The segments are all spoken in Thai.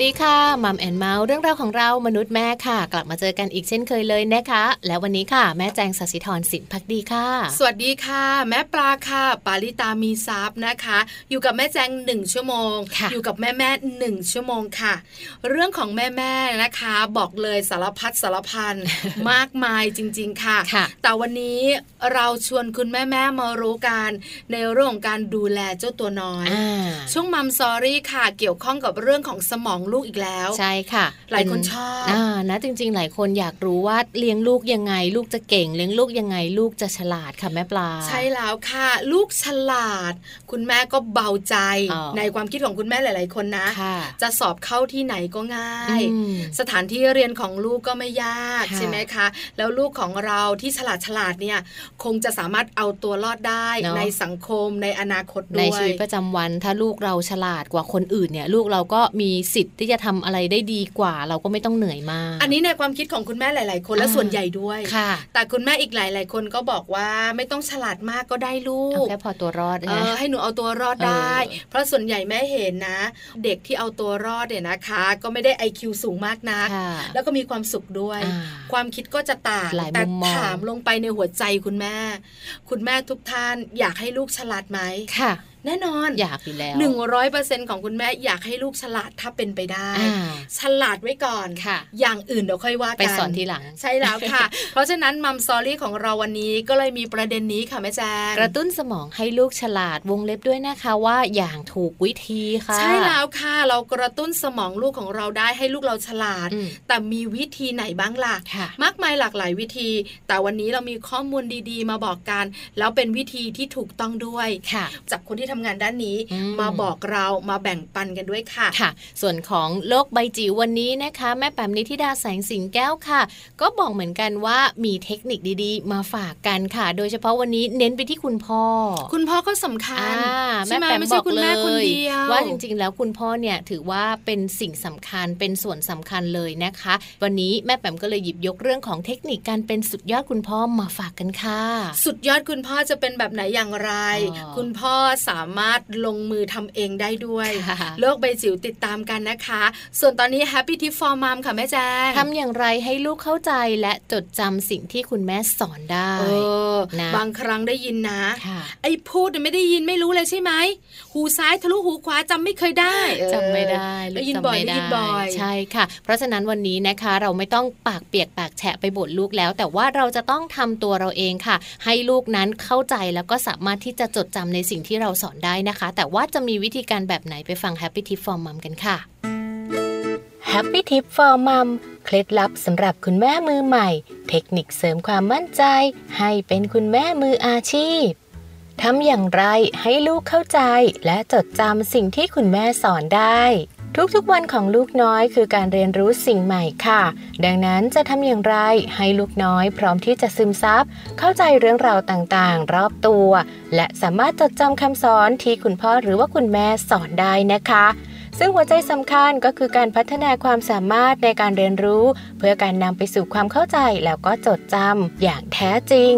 สวัสดีค่ะ Mom and Mouth เรื่องราวของเรามนุษย์แม่ค่ะ กลับมาเจอกันอีกเช่นเคยเลยนะคะ แล้ววันนี้ค่ะ แม่แจงสัสิธรสินพักดีค่ะ สวัสดีค่ะ แม่ปลาค่ะ ปาลิตามีซับนะคะ อยู่กับแม่แจงหนึ่งชั่วโมงค่ะอยู่กับแม่แม่หนึ่งชั่วโมงค่ะ เรื่องของแม่แม่นะคะ บอกเลยสารพัดสารพันมากมายจริง ๆค่ะค่ะแต่วันนี้เราชวนคุณแม่แม่มารู้กันในเรื่องของการดูแลเจ้าตัวน้อยอ่าช่วง Mom Story ค่ะ เกี่ยวข้องกับเรื่องของสมองลูกอีกแล้ว ใช่ค่ะ หลายคนเป็ชอบอ่านะจริง ๆ หลายคนอยากรู้ว่าเลี้ยงลูกยังไง ลูกจะเก่งเลี้ยงลูกยังไง ลูกจะฉลาดค่ะแม่ปลา ใช่แล้วค่ะ ลูกฉลาด คุณแม่ก็เบาใจอ๋อในความคิดของคุณแม่หลาย ๆ คนนะค่ะจะสอบเข้าที่ไหนก็ง่ายอืมสถานที่เรียนของลูกก็ไม่ยากค่ะใช่ไหมคะ แล้วลูกของเราที่ฉลาดฉลาดเนี่ยคงจะสามารถเอาตัวรอดได้เนอะในสังคมในอนาคตในด้วยชีวิตประจำวันถ้าลูกเราฉลาดกว่าคนอื่นเนี่ย ลูกเราก็มีสิทธิ์ที่จะทำอะไรได้ดีกว่า เราก็ไม่ต้องเหนื่อยมาก อันนี้ในความคิดของคุณแม่หลาย ๆ คนและอ่าส่วนใหญ่ด้วยค่ะ แต่คุณแม่อีกหลาย ๆ คนก็บอกว่าไม่ต้องฉลาดมากก็ได้ลูเอากแค่พอตัวรอดเอนะอให้หนูเอาตัวรอดได้เออเพราะส่วนใหญ่แม่เห็นนะ เด็กที่เอาตัวรอดเนี่ยนะคะ ก็ไม่ได้ IQ สูงมากนักค่ะแล้วก็มีความสุขด้วยอ่าความคิดก็จะต่างหลายแต่มุมมองถามลงไปในหัวใจคุณแม่ คุณแม่ทุกท่านอยากให้ลูกฉลาดไหมค่ะแน่นอนอยากอยู่แล้วหนึ่งร้อยเปอร์เซ็นของคุณแม่อยากให้ลูกฉลาดถ้าเป็นไปได้อ่าฉลาดไว้ก่อนค่ะ อย่างอื่นเดี๋ยวค่อยว่ากัน ไปสอนทีหลัง ใช่แล้วค่ะ เพราะฉะนั้นมัมซอรี่ของเราวันนี้ก็เลยมีประเด็นนี้ค่ะแม่แจงกระตุ้นสมองให้ลูกฉลาดวงเล็บด้วยนะคะว่าอย่างถูกวิธีค่ะ ใช่แล้วค่ะ เรากระตุ้นสมองลูกของเราได้ให้ลูกเราฉลาดอืมแต่มีวิธีไหนบ้างล่ะค่ะมากมายหลากหลายวิธี แต่วันนี้เรามีข้อมูลดี ๆ มาบอกกัน แล้วเป็นวิธีที่ถูกต้องด้วยค่ะจากคนที่ทำงานด้านนี้อืมมาบอกเรามาแบ่งปันกันด้วยค่ะค่ะ ส่วนของโลกใบจิ๋ววันนี้นะคะ แม่แปมนิธิดาแสงสิงแก้วค่ะ ก็บอกเหมือนกันว่ามีเทคนิคดีๆ มาฝากกันค่ะ โดยเฉพาะวันนี้เน้นไปที่คุณพ่อ คุณพ่อก็สำคัญอ่าใช่ไหมแม่แปมไม่บใช่อกคุณเลแม่คนยเดียวว่าจริงๆ แล้วคุณพ่อเนี่ยถือว่าเป็นสิ่งสำคัญเป็นส่วนสำคัญเลยนะคะ วันนี้แม่แปมก็เลยหยิบยกเรื่องของเทคนิคการเป็นสุดยอดคุณพ่อมาฝากกันค่ะ สุดยอดคุณพ่อจะเป็นแบบไหนอย่างไรอ๋อคุณพ่อสามารถลงมือทำเองได้ด้วยค่ะโลกใบจิ๋วติดตามกันนะคะ ส่วนตอนนี้ Happy Tip for Mom ค่ะแม่แจ้งทำอย่างไรให้ลูกเข้าใจและจดจำสิ่งที่คุณแม่สอนได้เออนะบางครั้งได้ยินนะค่ะไอ้พูดเนี่ยไม่ได้ยินไม่รู้เลยใช่ไหมหูซ้ายทะลุหูขวาจำไม่เคยได้เออจำไม่ได้ลูได้กยินจำบ่อยไม่ได้ได้ยินบ่อยใช่ค่ะ เพราะฉะนั้นวันนี้นะคะ เราไม่ต้องปากเปียกปากแฉะไปบ่นลูกแล้ว แต่ว่าเราจะต้องทำตัวเราเองค่ะ ให้ลูกนั้นเข้าใจแล้วก็สามารถที่จะจดจำในสิ่งที่เราสอนได้นะคะ แต่ว่าจะมีวิธีการแบบไหนไปฟัง Happy Tip for Mom กันค่ะ Happy Tip for Mom เคล็ดลับสำหรับคุณแม่มือใหม่ เทคนิคเสริมความมั่นใจ ให้เป็นคุณแม่มืออาชีพทำอย่างไรให้ลูกเข้าใจและจดจำสิ่งที่คุณแม่สอนได้ ทุกๆวันของลูกน้อยคือการเรียนรู้สิ่งใหม่ค่ะ ดังนั้นจะทำอย่างไรให้ลูกน้อยพร้อมที่จะซึมซับ เข้าใจเรื่องราวต่างๆ รอบตัว และสามารถจดจำคำสอนที่คุณพ่อหรือว่าคุณแม่สอนได้นะคะซึ่งหัวใจสำคัญก็คือการพัฒนาความสามารถในการเรียนรู้ เพื่อการนำไปสู่ความเข้าใจแล้วก็จดจำอย่างแท้จริง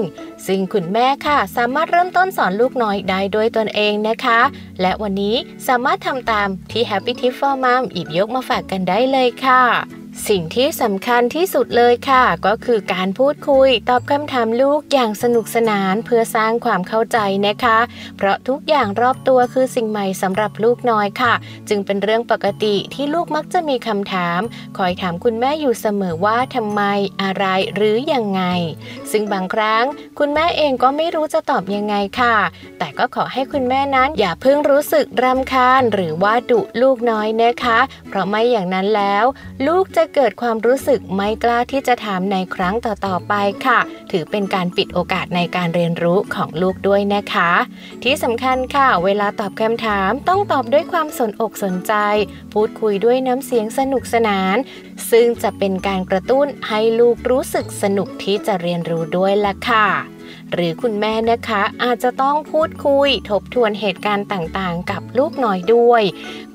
ซึ่งคุณแม่ค่ะ สามารถเริ่มต้นสอนลูกน้อยได้ด้วยตนเองนะคะ และวันนี้สามารถทำตามที่ Happy Tip for Mom หยิบยกมาฝากกันได้เลยค่ะสิ่งที่สำคัญที่สุดเลยค่ะ ก็คือการพูดคุย ตอบคำถามลูกอย่างสนุกสนานเพื่อสร้างความเข้าใจนะคะ เพราะทุกอย่างรอบตัวคือสิ่งใหม่สำหรับลูกน้อยค่ะ จึงเป็นเรื่องปกติที่ลูกมักจะมีคำถาม คอยถามคุณแม่อยู่เสมอว่าทำไมอะไรหรือยังไง ซึ่งบางครั้งคุณแม่เองก็ไม่รู้จะตอบยังไงค่ะ แต่ก็ขอให้คุณแม่นั้นอย่าเพิ่งรู้สึกรำคาญหรือว่าดุลูกน้อยนะคะ เพราะไม่อย่างนั้นแล้ว ลูกจะะเกิดความรู้สึกไม่กล้าที่จะถามในครั้งต่อๆไปค่ะ ถือเป็นการปิดโอกาสในการเรียนรู้ของลูกด้วยนะคะ ที่สำคัญค่ะ เวลาตอบคำถามต้องตอบด้วยความสนอกสนใจ พูดคุยด้วยน้ำเสียงสนุกสนาน ซึ่งจะเป็นการกระตุ้นให้ลูกรู้สึกสนุกที่จะเรียนรู้ด้วยล่ะค่ะหรือคุณแม่นะคะอาจจะต้องพูดคุยทบทวนเหตุการณ์ต่างๆ กับลูกหน่อยด้วย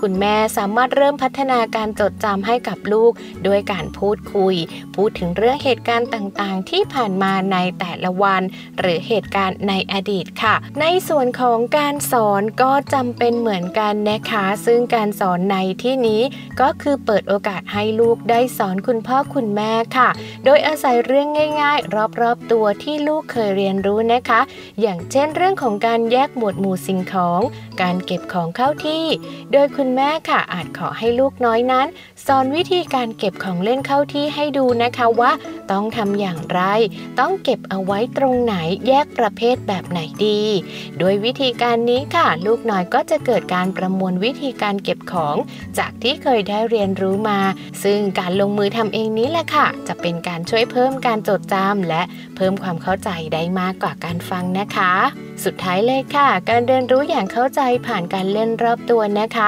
คุณแม่สามารถเริ่มพัฒนาการจดจำให้กับลูก ด้วยการพูดคุย พูดถึงเรื่องเหตุการณ์ต่างๆ ที่ผ่านมาในแต่ละวัน หรือเหตุการณ์ในอดีตค่ะ ในส่วนของการสอนก็จำเป็นเหมือนกันนะคะ ซึ่งการสอนในที่นี้ก็คือเปิดโอกาสให้ลูกได้สอนคุณพ่อคุณแม่ค่ะ โดยอาศัยเรื่องง่ายๆ รอบๆตัวที่ลูกเคยเรียนรู้นะคะ อย่างเช่นเรื่องของการแยกหมวดหมู่สิ่งของ การเก็บของเข้าที่ โดยคุณแม่ค่ะ อาจขอให้ลูกน้อยนั้น สอนวิธีการเก็บของเล่นเข้าที่ให้ดูนะคะว่า ต้องทำอย่างไร ต้องเก็บเอาไว้ตรงไหนแยกประเภทแบบไหนดี โดยวิธีการนี้ค่ะ ลูกน้อยก็จะเกิดการประมวลวิธีการเก็บของ จากที่เคยได้เรียนรู้มา ซึ่งการลงมือทำเองนี้แหละค่ะ จะเป็นการช่วยเพิ่มการจดจำและเพิ่มความเข้าใจได้มากกว่าการฟังนะคะ สุดท้ายเลยค่ะ การเรียนรู้อย่างเข้าใจผ่านการเล่นรอบตัวนะคะ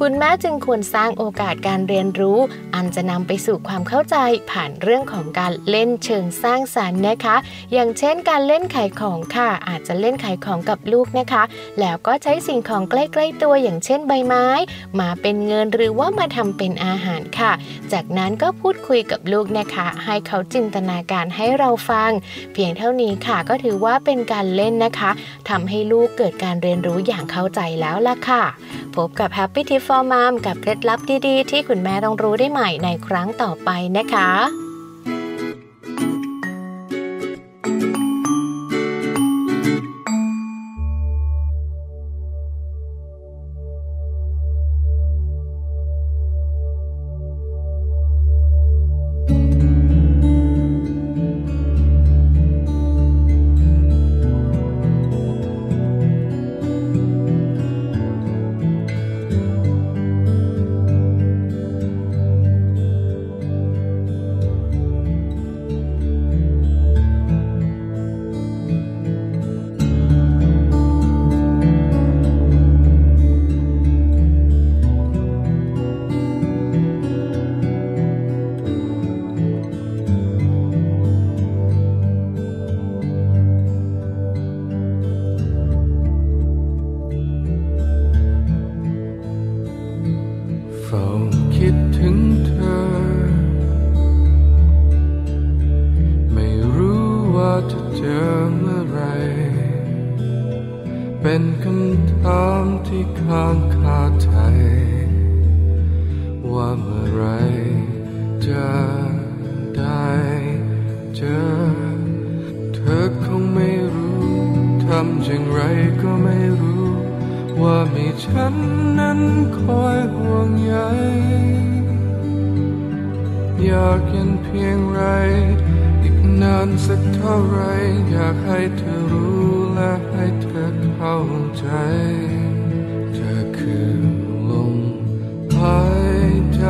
คุณแม่จึงควรสร้างโอกาสการเรียนรู้ อันจะนำไปสู่ความเข้าใจผ่านเรื่องของการเล่นเชิงสร้างสรรค์นะคะ อย่างเช่นการเล่นขายของค่ะ อาจจะเล่นขายของกับลูกนะคะ แล้วก็ใช้สิ่งของใกล้ๆตัวอย่างเช่นใบไม้ มาเป็นเงินหรือว่ามาทำเป็นอาหารค่ะ จากนั้นก็พูดคุยกับลูกนะคะ ให้เขาจินตนาการให้เราฟัง เพียงเท่านี้ค่ะก็ถือว่าเป็นการเล่นนะคะทำให้ลูกเกิดการเรียนรู้อย่างเข้าใจแล้วล่ะค่ะ พบกับ Happy Tip for Mom กับเคล็ดลับดีๆ ที่คุณแม่ต้องรู้ได้ใหม่ในครั้งต่อไปนะคะานสักเท่าไร อยากให้เธอรู้และให้เธอเข้าใจ เธอคือลมหายใจ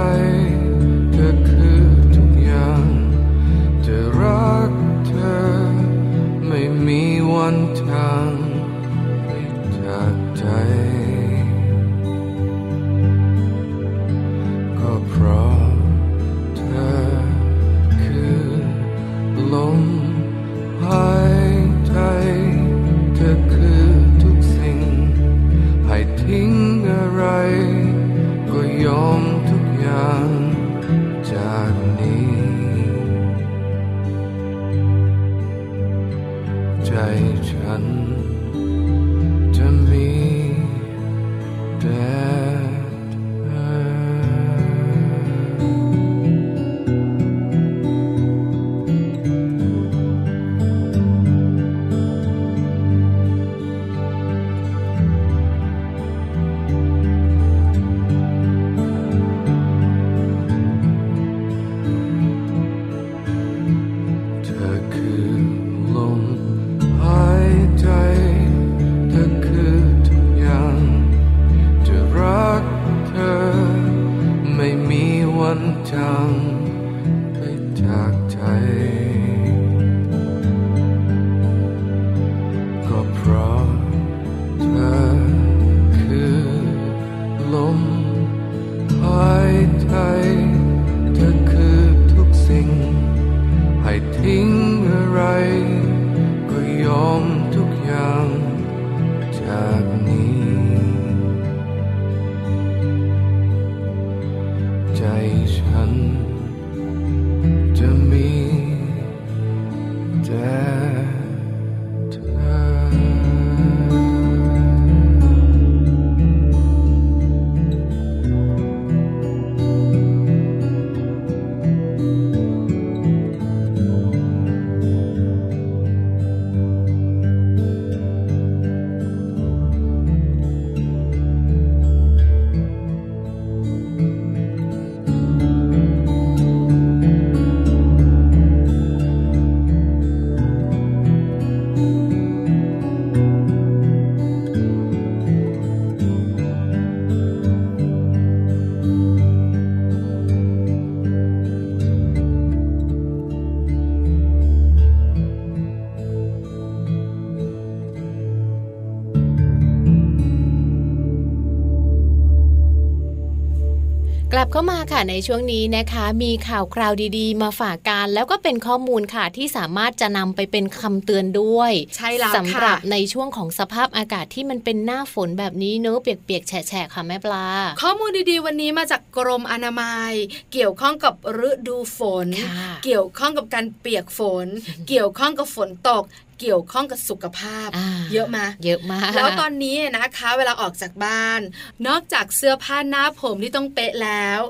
time เข้ามาค่ะในช่วงนี้นะคะ มีข่าวคราวดีๆ มาฝากกันแล้วก็เป็นข้อมูลค่ะที่สามารถจะนำไปเป็นคำเตือนด้วย ใช่แล้วสำหรับค่ะในช่วงของสภาพอากาศที่มันเป็นหน้าฝนแบบนี้เนอะเปียกๆแฉะๆค่ะแม่ปลา ข้อมูลดีๆ วันนี้มาจากกรมอนามัย เกี่ยวข้องกับฤดูฝนค่ะเกี่ยวข้องกับการเปียกฝน เกี่ยวข้องกับฝนตก เกี่ยวข้องกับสุขภาพอ่าเยอะมาเยอะมากแล้วตอนนี้นะคะ เวลาออกจากบ้าน นอกจากเสื้อผ้าหน้าผมที่ต้องเป๊ะแล้ว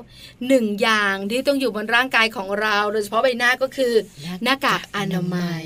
หนึ่งอย่างที่ต้องอยู่บนร่างกายของเรา โดยเฉพาะใบหน้าก็คือ หน้ากากอนามัย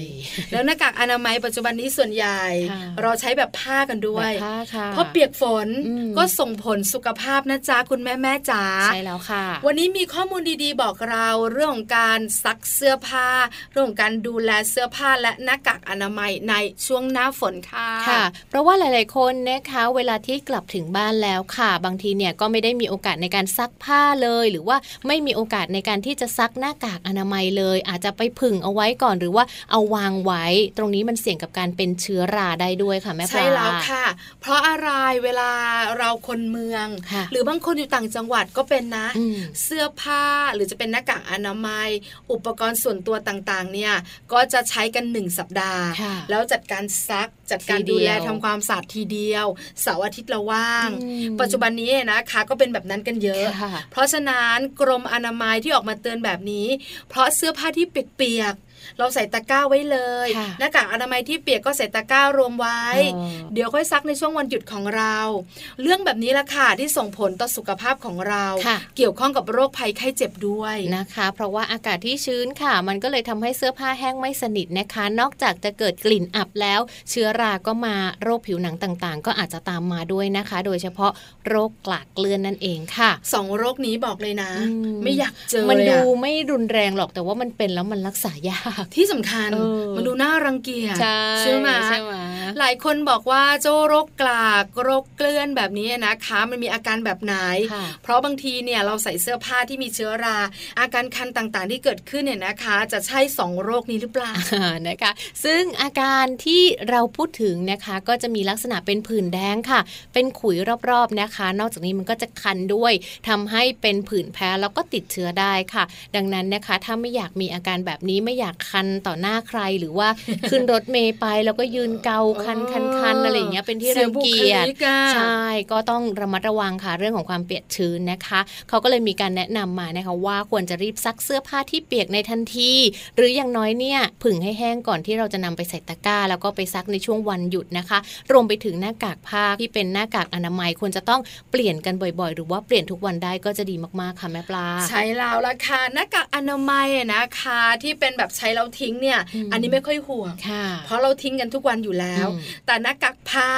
แล้วหน้ากากอนามัยปัจจุบันนี้ส่วนใหญ่ค่ะเราใช้แบบผ้ากันด้วยแบบผ้าค่ะเพราะเปียกฝนอืมก็ส่งผลสุขภาพนะจ๊ะคุณแม่แม่จ๋าใช่แล้วค่ะ วันนี้มีข้อมูลดีๆ บอกเราเรื่องของการซักเสื้อผ้าเรื่องของการดูแลเสื้อผ้าและหน้ากากอนามัยในช่วงหน้าฝนค่ะค่ะ เพราะว่าหลาย ๆ คนนะคะเวลาที่กลับถึงบ้านแล้วค่ะ บางทีเนี่ยก็ไม่ได้มีโอกาสในการซักผ้าเลย หรือว่าไม่มีโอกาสในการที่จะซักหน้ากากอนามัยเลย อาจจะไปผึ่งเอาไว้ก่อนหรือว่าเอาวางไว้ ตรงนี้มันเสี่ยงกับการเป็นเชื้อราได้ด้วยค่ะแม่ปลาใช่แล้วค่ะ เพราะอะไรเวลาเราคนเมืองค่ะหรือบางคนอยู่ต่างจังหวัดก็เป็นนะอืมเสื้อผ้าหรือจะเป็นหน้ากากอนามัย อุปกรณ์ส่วนตัวต่าง ๆ เนี่ยก็จะใช้กันหนึ่งสัปดาห์ค่ะแล้วจัดการซักจัดการทีเดีดูยวแลทำความสะอาดทีเดียวเสาร์อาทิตย์ละว่างอืมปัจจุบันนี้นะคะก็เป็นแบบนั้นกันเยอะค่ะเพราะฉะนั้นกรมอนามัยที่ออกมาเตือนแบบนี้ เพราะเสื้อผ้าที่เปียกๆ เราใส่ตะกร้าไว้เลยค่ะหน้ากากอนามัยที่เปียกก็ใส่ตะกร้ารวมไว้เออเดี๋ยวค่อยซักในช่วงวันหยุดของเรา เรื่องแบบนี้ละค่ะที่ส่งผลต่อสุขภาพของเราค่ะเกี่ยวข้องกับโรคภัยไข้เจ็บด้วยนะคะ เพราะว่าอากาศที่ชื้นค่ะ มันก็เลยทำให้เสื้อผ้าแห้งไม่สนิทนะคะ นอกจากจะเกิดกลิ่นอับแล้ว เชื้อราก็มาโรคผิวหนังต่างๆ ก็อาจจะตามมาด้วยนะคะ โดยเฉพาะโรคกลากเกลื่อนนั่นเองค่ะสองโรคนี้บอกเลยนะอืมไม่อยากเจอมันเลยดูอะไม่รุนแรงหรอกแต่ว่ามันเป็นแล้วมันรักษายากที่สำคัญเออมันดูน่ารังเกียจใช่ไหมใช่ไหมหลายคนบอกว่าเจ้าโรคกลากโรคเกลื่อนแบบนี้นะคะ มันมีอาการแบบไหนค่ะเพราะบางทีเนี่ยเราใส่เสื้อผ้าที่มีเชื้อรา อาการคันต่างๆ ที่เกิดขึ้นเนี่ยนะคะ จะใช่สองโรคนี้หรือเปล่าอ่านะคะ ซึ่งอาการที่เราพูดถึงนะคะก็จะมีลักษณะเป็นผื่นแดงค่ะ เป็นขุยรอบๆนะคะ นอกจากนี้มันก็จะคันด้วยทำให้เป็นผื่นแพ้แล้วก็ติดเชื้อได้ค่ะ ดังนั้นนะคะ ถ้าไม่อยากมีอาการแบบนี้ไม่อยากคันต่อหน้าใครหรือว่าขึ้นรถเมย์ไปแล้วก็ยืนเกาคันคันคันอะไรอย่างเงี้ยเป็นที่รังเกียจเสียบุคลิกอะใช่ก็ต้องระมัดระวังค่ะเรื่องของความเปียกชื้นนะคะเขาก็เลยมีการแนะนำมานะคะว่าควรจะรีบซักเสื้อผ้าที่เปียกในทันที หรืออย่างน้อยเนี่ยผึ่งให้แห้งก่อนที่เราจะนำไปใส่ตะกร้า แล้วก็ไปซักในช่วงวันหยุดนะคะ รวมไปถึงหน้ากากผ้าที่เป็นหน้ากากอนามัยควรจะต้องเปลี่ยนกันบ่อยๆ หรือว่าเปลี่ยนทุกวันได้ก็จะดีมากๆค่ะแม่ปลา ใช่แล้วละค่ะหน้ากากอนามัยอะนะคะที่เป็นแบบใช้แล้วทิ้งเนี่ยอืมอันนี้ไม่ค่อยห่วงค่ะเพราะเราทิ้งกันทุกวันอยู่แล้วอืมแต่หน้ากากผ้า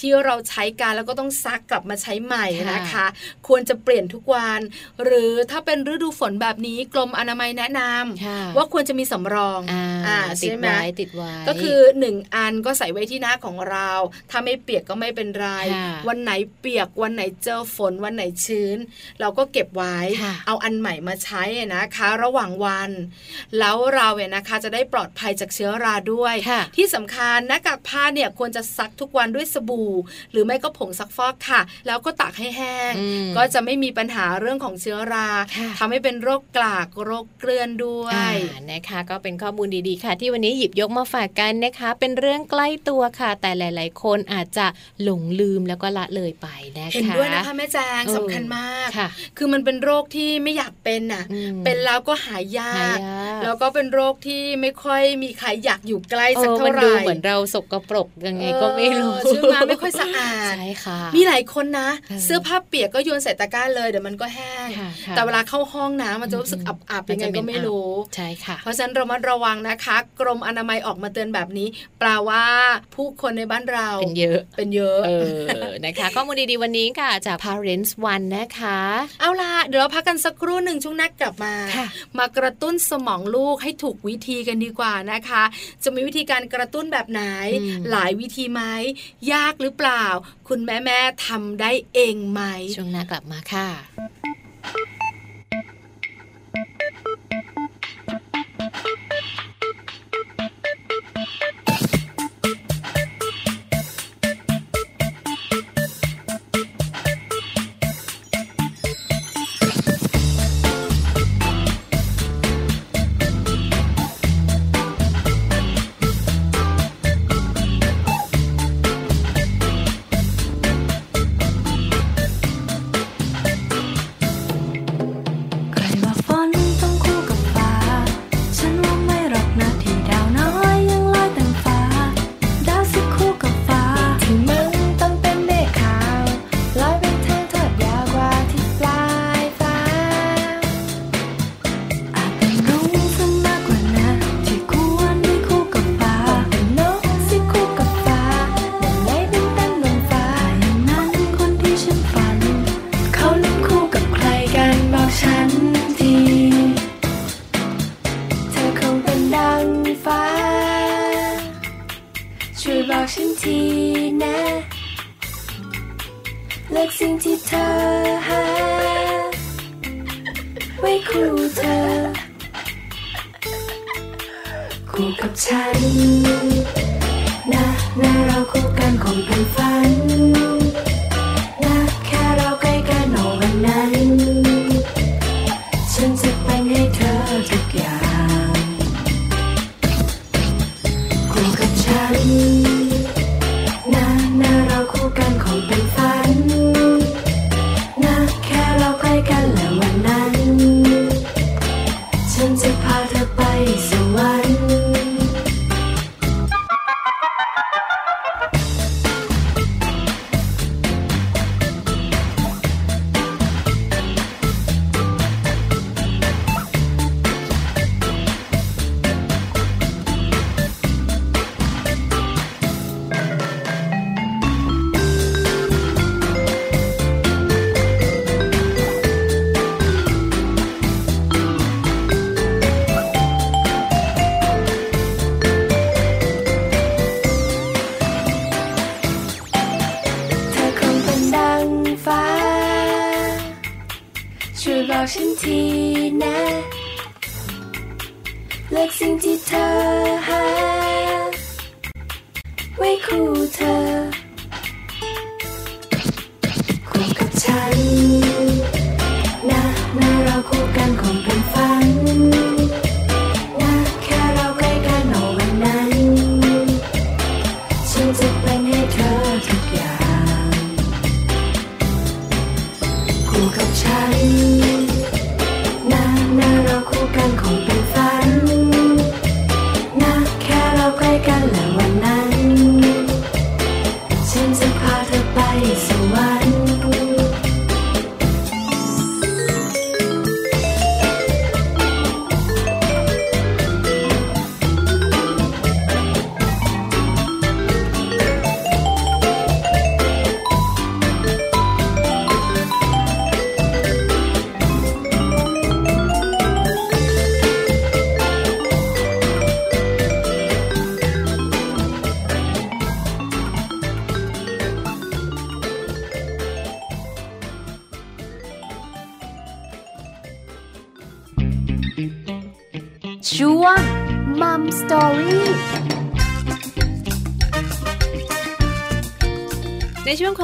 ที่เราใช้กันแล้วก็ต้องซักกลับมาใช้ใหม่นะคะค่ะควรจะเปลี่ยนทุกวัน หรือถ้าเป็นฤดูฝนแบบนี้กรมอนามัยแนะนำค่ะว่าควรจะมีสำรองอ่าติดใช่ไหมไว้ติดไว้ก็คือหนึ่งอันก็ใส่ไว้ที่หน้าของเรา ถ้าไม่เปียกก็ไม่เป็นไรค่ะวันไหนเปียกวันไหนเจอฝนวันไหนชื้น เราก็เก็บไว้ค่ะเอาอันใหม่มาใช้อะนะคะ ระหว่างวัน แล้วเราเนี่ยนะคะ จะได้ปลอดภัยจากเชื้อราด้วยค่ะที่สำคัญหน้ากากผ้าเนี่ยควรจะซักทุกวันด้วยสบู่ หรือไม่ก็ผงซักฟอกค่ะ แล้วก็ตากให้แห้งอืมก็จะไม่มีปัญหาเรื่องของเชื้อราค่ะทำให้เป็นโรคกลากโรคเกลื่อนด้วยอ่านะคะ ก็เป็นข้อมูลดีๆค่ะ ที่วันนี้หยิบยกมาฝากกันนะคะ เป็นเรื่องใกล้ตัวค่ะ แต่หลาย ๆ คนอาจจะหลงลืมแล้วก็ละเลยไปนะคะเห็นด้วยนะคะแม่แจงเออสำคัญมากค่ะคือมันเป็นโรคที่ไม่อยากเป็นน่ะอืมเป็นแล้วก็หายาหายกยาก แล้วก็เป็นโรคที่ไม่ค่อยมีใครอยากอยู่ใกล้สักเออเท่ามันไหร่ดูเหมือนเราสกปรกยังไงก็ไม่รู้เออใช่ไหมไม่ค่อยสะอาดใช่ค่ะ มีหลายคนนะเออเสื้อผ้าเปียกก็โยนใส่ตะกร้าเลยเดี๋ยวมันก็แห้งค่ะค่ะแต่เวลาเข้าห้องน้ำมันจะรู้สึกอืมอับๆมันยังไงจะเหม็ก็นไม่อับรู้ใช่ค่ะ เพราะฉะนั้นเรามาระวังนะคะ กรมอนามัยออกมาเตือนแบบนี้แปลว่าผู้คนในบ้านเราเป็นเยอะเป็นเยอะเออนะคะข้อมูลดีๆวันนี้ค่ะจาก Parents One นะคะ เอาล่ะเดี๋ยวเราพักกันสักครู่หนึ่งช่วงหนักกลับมาค่ะมากระตุ้นสมองลูกให้ถูกวิธีกันดีกว่านะคะ จะมีวิธีการกระตุ้นแบบไหนอืมหลายวิธีไหมยากหรือเปล่า คุณแม่แม่ๆทำได้เองไหมช่วงหน้ากลับมาค่ะ ค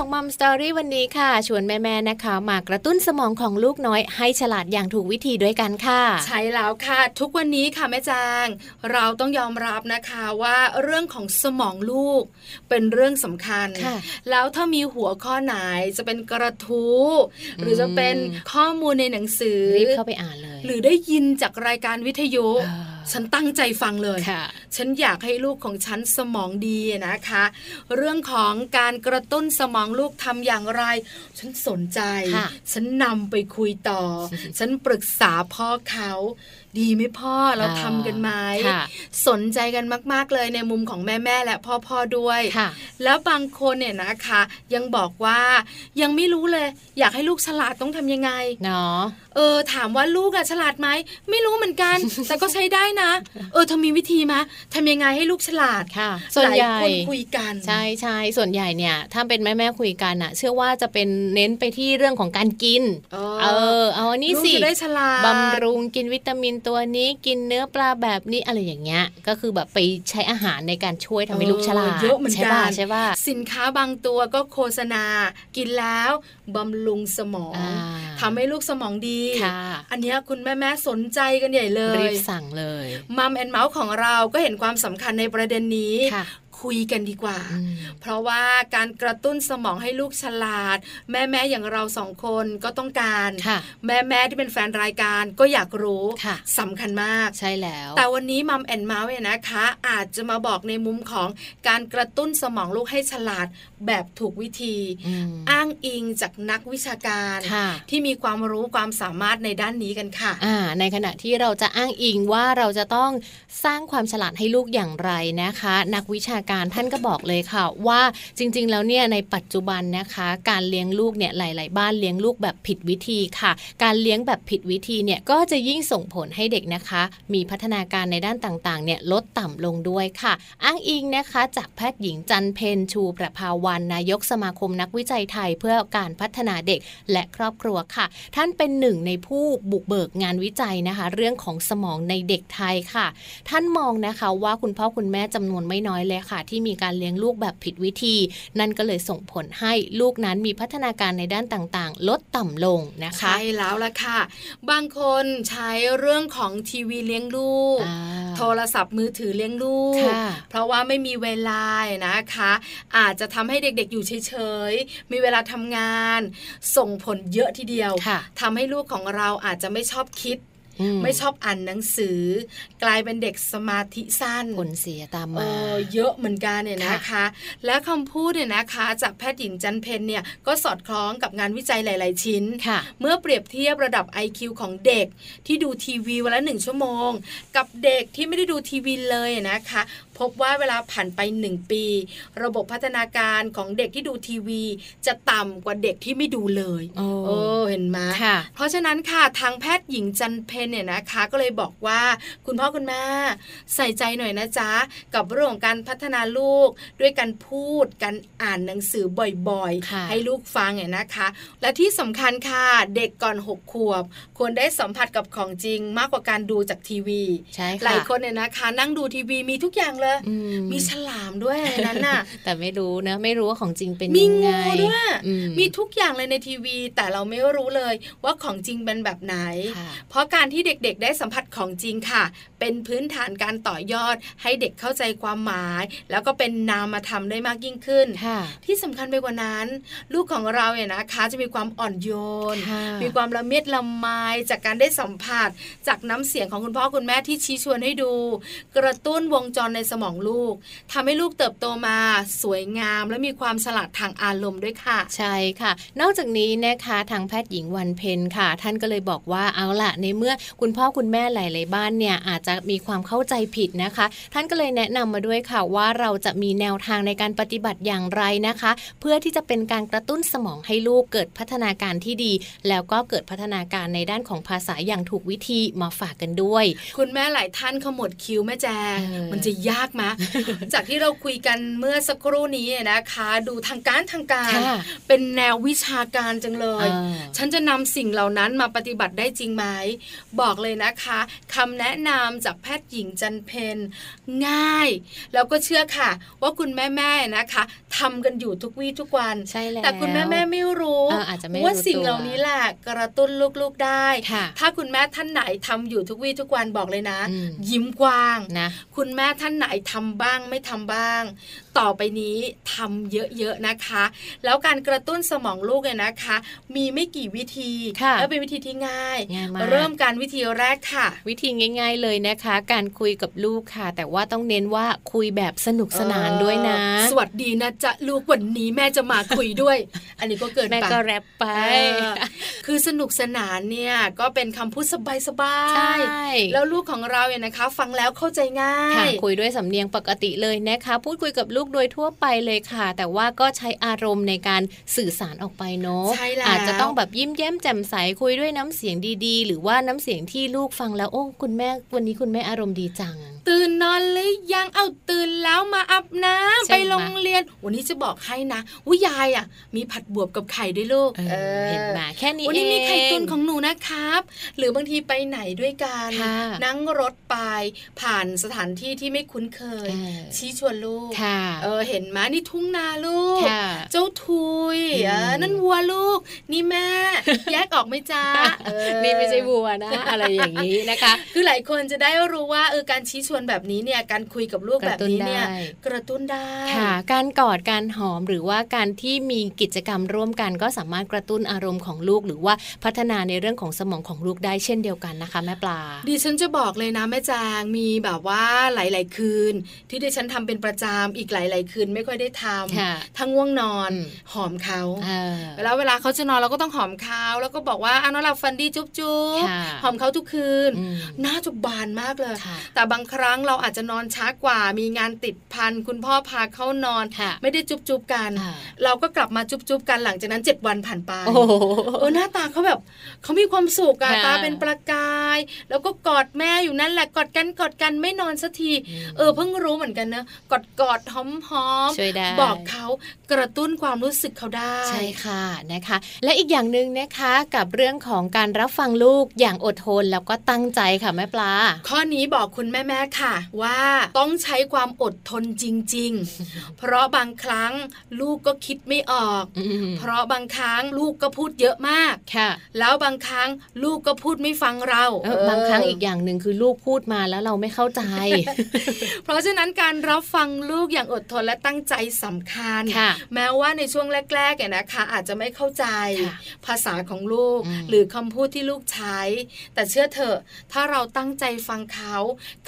ของมัมสตอรี่วันนี้ค่ะ ชวนแม่ๆนะคะ มากระตุ้นสมองของลูกน้อย ให้ฉลาดอย่างถูกวิธีด้วยกันค่ะ ใช่แล้วค่ะ ทุกวันนี้ค่ะแม่จาง เราต้องยอมรับนะคะว่าเรื่องของสมองลูกเป็นเรื่องสำคัญค่ะแล้วถ้ามีหัวข้อไหนจะเป็นกระทู้หรือจะเป็นข้อมูลในหนังสือรีบเข้าไปอ่านเลย หรือได้ยินจากรายการวิทยุอ่า ฉันตั้งใจฟังเลยค่ะฉันอยากให้ลูกของฉันสมองดีนะคะ เรื่องของการกระตุ้นสมองลูกทำอย่างไร ฉันสนใจค่ะฉันนำไปคุยต่อ ฉันปรึกษาพ่อเขาดีไหมพ่อเราอ่าทำกันไหมค่ะสนใจกันมาก ๆ เลยในมุมของแม่ ๆ และพ่อ ๆ ด้วยค่ะแล้วบางคนเนี่ยนะคะ ยังบอกว่ายังไม่รู้เลย อยากให้ลูกฉลาดต้องทำยังไงเนาะเออถามว่าลูกอะฉลาดไหมไม่รู้เหมือนกัน แต่ก็ใช้ได้นะ เออเธอมีวิธีมะทำยังไงให้ลูกฉลาดค่ะ ส่วนใหญ่ลายคนคุยกันใช่ใช่ส่วนใหญ่เนี่ย ถ้าเป็นแม่แม่ๆคุยกันอะเชื่อว่าจะเป็นเน้นไปที่เรื่องของการกิน เอเออเอาอันนี้ลูกสิจะได้ฉลาดบำรุงกินวิตามินตัวนี้กินเนื้อปลาแบบนี้อะไรอย่างเงี้ย ก็คือแบบไปใช้อาหารในการช่วยทำให้ลูกฉลาดเยอะเหมือนใช่กัป่ะนใช่ป่ะสินค้าบางตัวก็โฆษณา กินแล้วบำรุงสมองอ่าทำให้ลูกสมองดีค่ะอันเนี้ยคุณแม่แม่ๆสนใจกันใหญ่เลรียบสั่งเลย Mom and Mouth ของเราก็เห็นความสำคัญในประเด็นนี้ ค่ะคุยกันดีกว่าอืมเพราะว่าการกระตุ้นสมองให้ลูกฉลาด แม่แม่ๆอย่างเราสองคนก็ต้องการค่ะแม่แม่ๆที่เป็นแฟนรายการก็อยากรู้ค่ะสำคัญมากใช่แล้ว แต่วันนี้ Mom and Mouth เนี่ยนะคะ อาจจะมาบอกในมุมของการกระตุ้นสมองลูกให้ฉลาดแบบถูกวิธีอืมอ้างอิงจากนักวิชาการค่ะที่มีความรู้ความสามารถในด้านนี้กันค่ะอ่าในขณะที่เราจะอ้างอิงว่าเราจะต้องสร้างความฉลาดให้ลูกอย่างไรนะคะ นักวิชาการท่านก็บอกเลยค่ะ ว่าจริงๆ แล้วเนี่ยในปัจจุบันนะคะ การเลี้ยงลูกเนี่ยหลาย ๆ บ้านเลี้ยงลูกแบบผิดวิธีค่ะ การเลี้ยงแบบผิดวิธีเนี่ยก็จะยิ่งส่งผลให้เด็กนะคะ มีพัฒนาการในด้านต่างๆเนี่ยลดต่ำลงด้วยค่ะ อ้างอิงนะคะจากแพทย์หญิงจันเพนชูประภาวันนายกสมาคมนักวิจัยไทย เพื่อการพัฒนาเด็กและครอบครัวค่ะ ท่านเป็นหนึ่งในผู้บุกเบิกงานวิจัยนะคะ เรื่องของสมองในเด็กไทยค่ะ ท่านมองนะคะว่าคุณพ่อคุณแม่จำนวนไม่น้อยเลยค่ะที่มีการเลี้ยงลูกแบบผิดวิธี นั่นก็เลยส่งผลให้ลูกนั้นมีพัฒนาการในด้านต่างๆ ลดต่ำลงนะคะ ใช่แล้วล่ะค่ะ บางคนใช้เรื่องของทีวีเลี้ยงลูกอ่าโทรศัพท์มือถือเลี้ยงลูกค่ะเพราะว่าไม่มีเวลานะคะ อาจจะทำให้เด็กๆอยู่เฉยๆ มีเวลาทำงาน ส่งผลเยอะทีเดียวค่ะทำให้ลูกของเราอาจจะไม่ชอบคิดอื ไม่ชอบอ่านหนังสือ กลายเป็นเด็กสมาธิสั้นผลเสียตามเอมาอเยอะเหมือนกันเนี่ยนะคะ และคำพูดเนี่ยนะคะ จากแพทย์หญิงจันเพนเนี่ยก็สอดคล้องกับงานวิจัยหลาย ๆ ชิ้นค่ะเมื่อเปรียบเทียบระดับ IQ ของเด็กที่ดูทีวีวันละหนึ่งชั่วโมง กับเด็กที่ไม่ได้ดูทีวีเลยนะคะ พบว่าเวลาผ่านไป 1 ปี ระบบพัฒนาการของเด็กที่ดูทีวี จะต่ำกว่าเด็กที่ไม่ดูเลยโอ้โอ้เห็นไหมค่ะเพราะฉะนั้นค่ะทางแพทย์หญิงจันเพนเนี่ยนะคะ ก็เลยบอกว่าคุณพ่อคุณแม่ใส่ใจหน่อยนะจ๊ะ กับเรื่องของการพัฒนาลูกด้วยการพูดการอ่านหนังสือบ่อยค่ะๆให้ลูกฟังเนี่ยนะคะ และที่สำคัญค่ะเด็กก่อน 6 ขวบ ควรได้สัมผัสกับของจริงมากกว่าการดูจากทีวีใช่ค่ะหลายคนเนี่ยนะคะ นั่งดูทีวีมีทุกอย่างเลยอืมีฉลามด้วยในนั้นน่ะ แต่ไม่รู้นะ ไม่รู้ว่าของจริงเป็นมียังไงงูด้วยอืมีทุกอย่างเลยในทีวี แต่เราไม่รู้เลยว่าของจริงเป็นแบบไหนค่ะเพราะการที่เด็กๆ ได้สัมผัสของจริงค่ะ เป็นพื้นฐานการต่อยอด ให้เด็กเข้าใจความหมาย แล้วก็เป็นนามธรรมได้มากยิ่งขึ้นค่ะที่สำคัญไปกว่านั้น ลูกของเราเนี่ยนะคะจะมีความอ่อนโยนค่ะมีความละเมียดละไมจากการได้สัมผัส จากน้ำเสียงของคุณพ่อคุณแม่ที่ชี้ชวนให้ดู กระตุ้นวงจรในสมองลูกทำให้ลูกเติบโตมาสวยงาม และมีความฉลาดทางอารมณ์ด้วยค่ะ ใช่ค่ะ นอกจากนี้นะคะทางแพทย์หญิงวันเพ็ญค่ะ ท่านก็เลยบอกว่าเอาล่ะในเมื่อคุณพ่อคุณแม่หลาย ๆ บ้านเนี่ยอาจจะมีความเข้าใจผิดนะคะ ท่านก็เลยแนะนำมาด้วยค่ะว่าเราจะมีแนวทางในการปฏิบัติอย่างไรนะคะ เพื่อที่จะเป็นการกระตุ้นสมองให้ลูกเกิดพัฒนาการที่ดี แล้วก็เกิดพัฒนาการในด้านของภาษาอย่างถูกวิธีมาฝากกันด้วย คุณแม่หลายท่านขมวดคิ้วแม่แจงเออมันจะยากมะจากที่เราคุยกันเมื่อสักครู่นี้นะคะ ดูทางการทางการค่ะเป็นแนววิชาการจังเลยเออฉันจะนำสิ่งเหล่านั้นมาปฏิบัติได้จริงไหมบอกเลยนะคะคำแนะนำจากแพทย์หญิงจันเพนง่าย แล้วก็เชื่อค่ะ ว่าคุณแม่ๆนะคะทำกันอยู่ทุกวี่ทุกวันใช่แล้วแต่คุณแม่แม่ๆไม่รู้เอออาจจะไม่รู้ว่าสิ่งตัวเหล่านี้แหละกระตุ้นลูกๆได้ค่ะถ้าคุณแม่ท่านไหนทำอยู่ทุกวี่ทุกวันบอกเลยนะอืมยิ้มกว้างนะคุณแม่ท่านไหนทำบ้างไม่ทำบ้างต่อไปนี้ทำเยอะๆนะคะ แล้วการกระตุ้นสมองลูกเนี่ยนะคะ มีไม่กี่วิธีค่ะแล้วเป็นวิธีที่ง่ายง่ายมากเริ่มการวิธีแรกค่ะ วิธีง่าย ๆเลยนะคะ การคุยกับลูกค่ะ แต่ว่าต้องเน้นว่าคุยแบบสนุกสนานด้วยนะเออสวัสดีนะจ๊ะลูกวันนี้แม่จะมาคุยด้วย อันนี้ก็เกินแม่ไปก็แรปไปเออคือสนุกสนานเนี่ยก็เป็นคำพูดสบายใช่ๆแล้วลูกของเราเนี่ยนะคะ ฟังแล้วเข้าใจง่าค่ะยคุยด้วยสำเนียงปกติเลยนะคะ พูดคุยกับลูกโดยทั่วไปเลยค่ะ แต่ว่าก็ใช้อารมณ์ในการสื่อสารออกไปเนาะใช่แล้วอาจจะต้องแบบยิ้มแย้มแจ่มใสคุยด้วยน้ำเสียงดีๆ หรือว่าน้ำเสียงที่ลูกฟังแล้วโอ้คุณแม่วันนี้คุณแม่อารมณ์ดีจัง ตื่นนอนหรือยังเอาตื่นแล้วมาอาบน้ำใช่ไปไหมโรงเรียน วันนี้จะบอกให้นะว่ายายอะ มีผัดบวบกับไข่ด้วยลูกเออเห็นไหมแค่นี้วันนี้มีไข่เองตุนของหนูนะครับ หรือบางทีไปไหนด้วยกันค่ะนั่งรถไปผ่านสถานที่ที่ไม่คุ้นเคยเออชี้ชวนลูกค่ะเออเห็นไหมนี่ทุ่งนาลูกค่ะเจ้าทุยอืมเออนั่นวัวลูก นี่แม่ แยกออกไหมจ๊ะเออนี่ไม่ใช่บัวนะ อะไรอย่างนี้นะคะ คือหลายคนจะได้รู้ว่าเออการชี้ชวนแบบนี้เนี่ยการคุยกับลูกแบบนี้เนี่ยกระตุ้นได้ค่ะการกอดการหอมหรือว่าการที่มีกิจกรรมร่วมกันก็สามารถกระตุ้นอารมณ์ของลูก หรือว่าพัฒนาในเรื่องของสมองของลูกได้เช่นเดียวกันนะคะแม่ปลา ดิฉันจะบอกเลยนะแม่จางมีแบบว่าหลาย ๆ คืน ที่ดิฉันทำเป็นประจำอีกหลายๆ คืนไม่ค่อยได้ทค่ะำทั้งง่วงนอนอืมหอมเขาเออเวลาเวลาเขาจะนอนเราก็ต้องหอมเขาแล้วก็บอกว่าอะนอนหลับฝันดีจุ๊บจุ๊บค่ะหอมเขาทุกคืนอืมหน้าจุบบานมากเลยค่ะแต่บางครั้งเราอาจจะนอนช้ากว่า มีงานติดพันคุณพ่อพาเข้านอนค่ะไม่ได้จุ๊บจุ๊บกันอ่าเราก็กลับมาจุ๊บจุ๊บกันหลังจากนั้นเจ็ดวันผ่านไปโอ้โหเออหน้าตาเขาแบบเขามีความสุขอะค่ะตาเป็นประกาย แล้วก็กอดแม่อยู่นั่นแหละกอดกันกอดกันไม่นอนสักทีอืมเออเพิ่งรู้เหมือนกันนะกอดกอดหอมหอมช่วยได้บอกเขากระตุ้นความรู้สึกเขาได้ ใช่ค่ะนะคะ และอีกอย่างหนึ่งนะคะกับเรื่องของการรับฟังลูกอย่างอดทนแล้วก็ตั้งใจค่ะแม่ปลา ข้อนี้บอกคุณแม่ๆค่ะ ว่าต้องใช้ความอดทนจริง ๆ เพราะบางครั้งลูกก็คิดไม่ออกอืมเพราะบางครั้งลูกก็พูดเยอะมากค่ะ แล้วบางครั้งลูกก็พูดไม่ฟังเราเออบางครั้งอีกอย่างหนึ่งคือลูกพูดมาแล้วเราไม่เข้าใจ เพราะฉะนั้นการรับฟังลูกอย่างอดทนและตั้งใจสำคัญค่ะแม้ว่าในช่วงแรกๆเนี่ยนะคะ อาจจะไม่เข้าใจค่ะภาษาของลูกอืมหรือคำพูดที่ลูกใช้ แต่เชื่อเถอะ ถ้าเราตั้งใจฟังเขา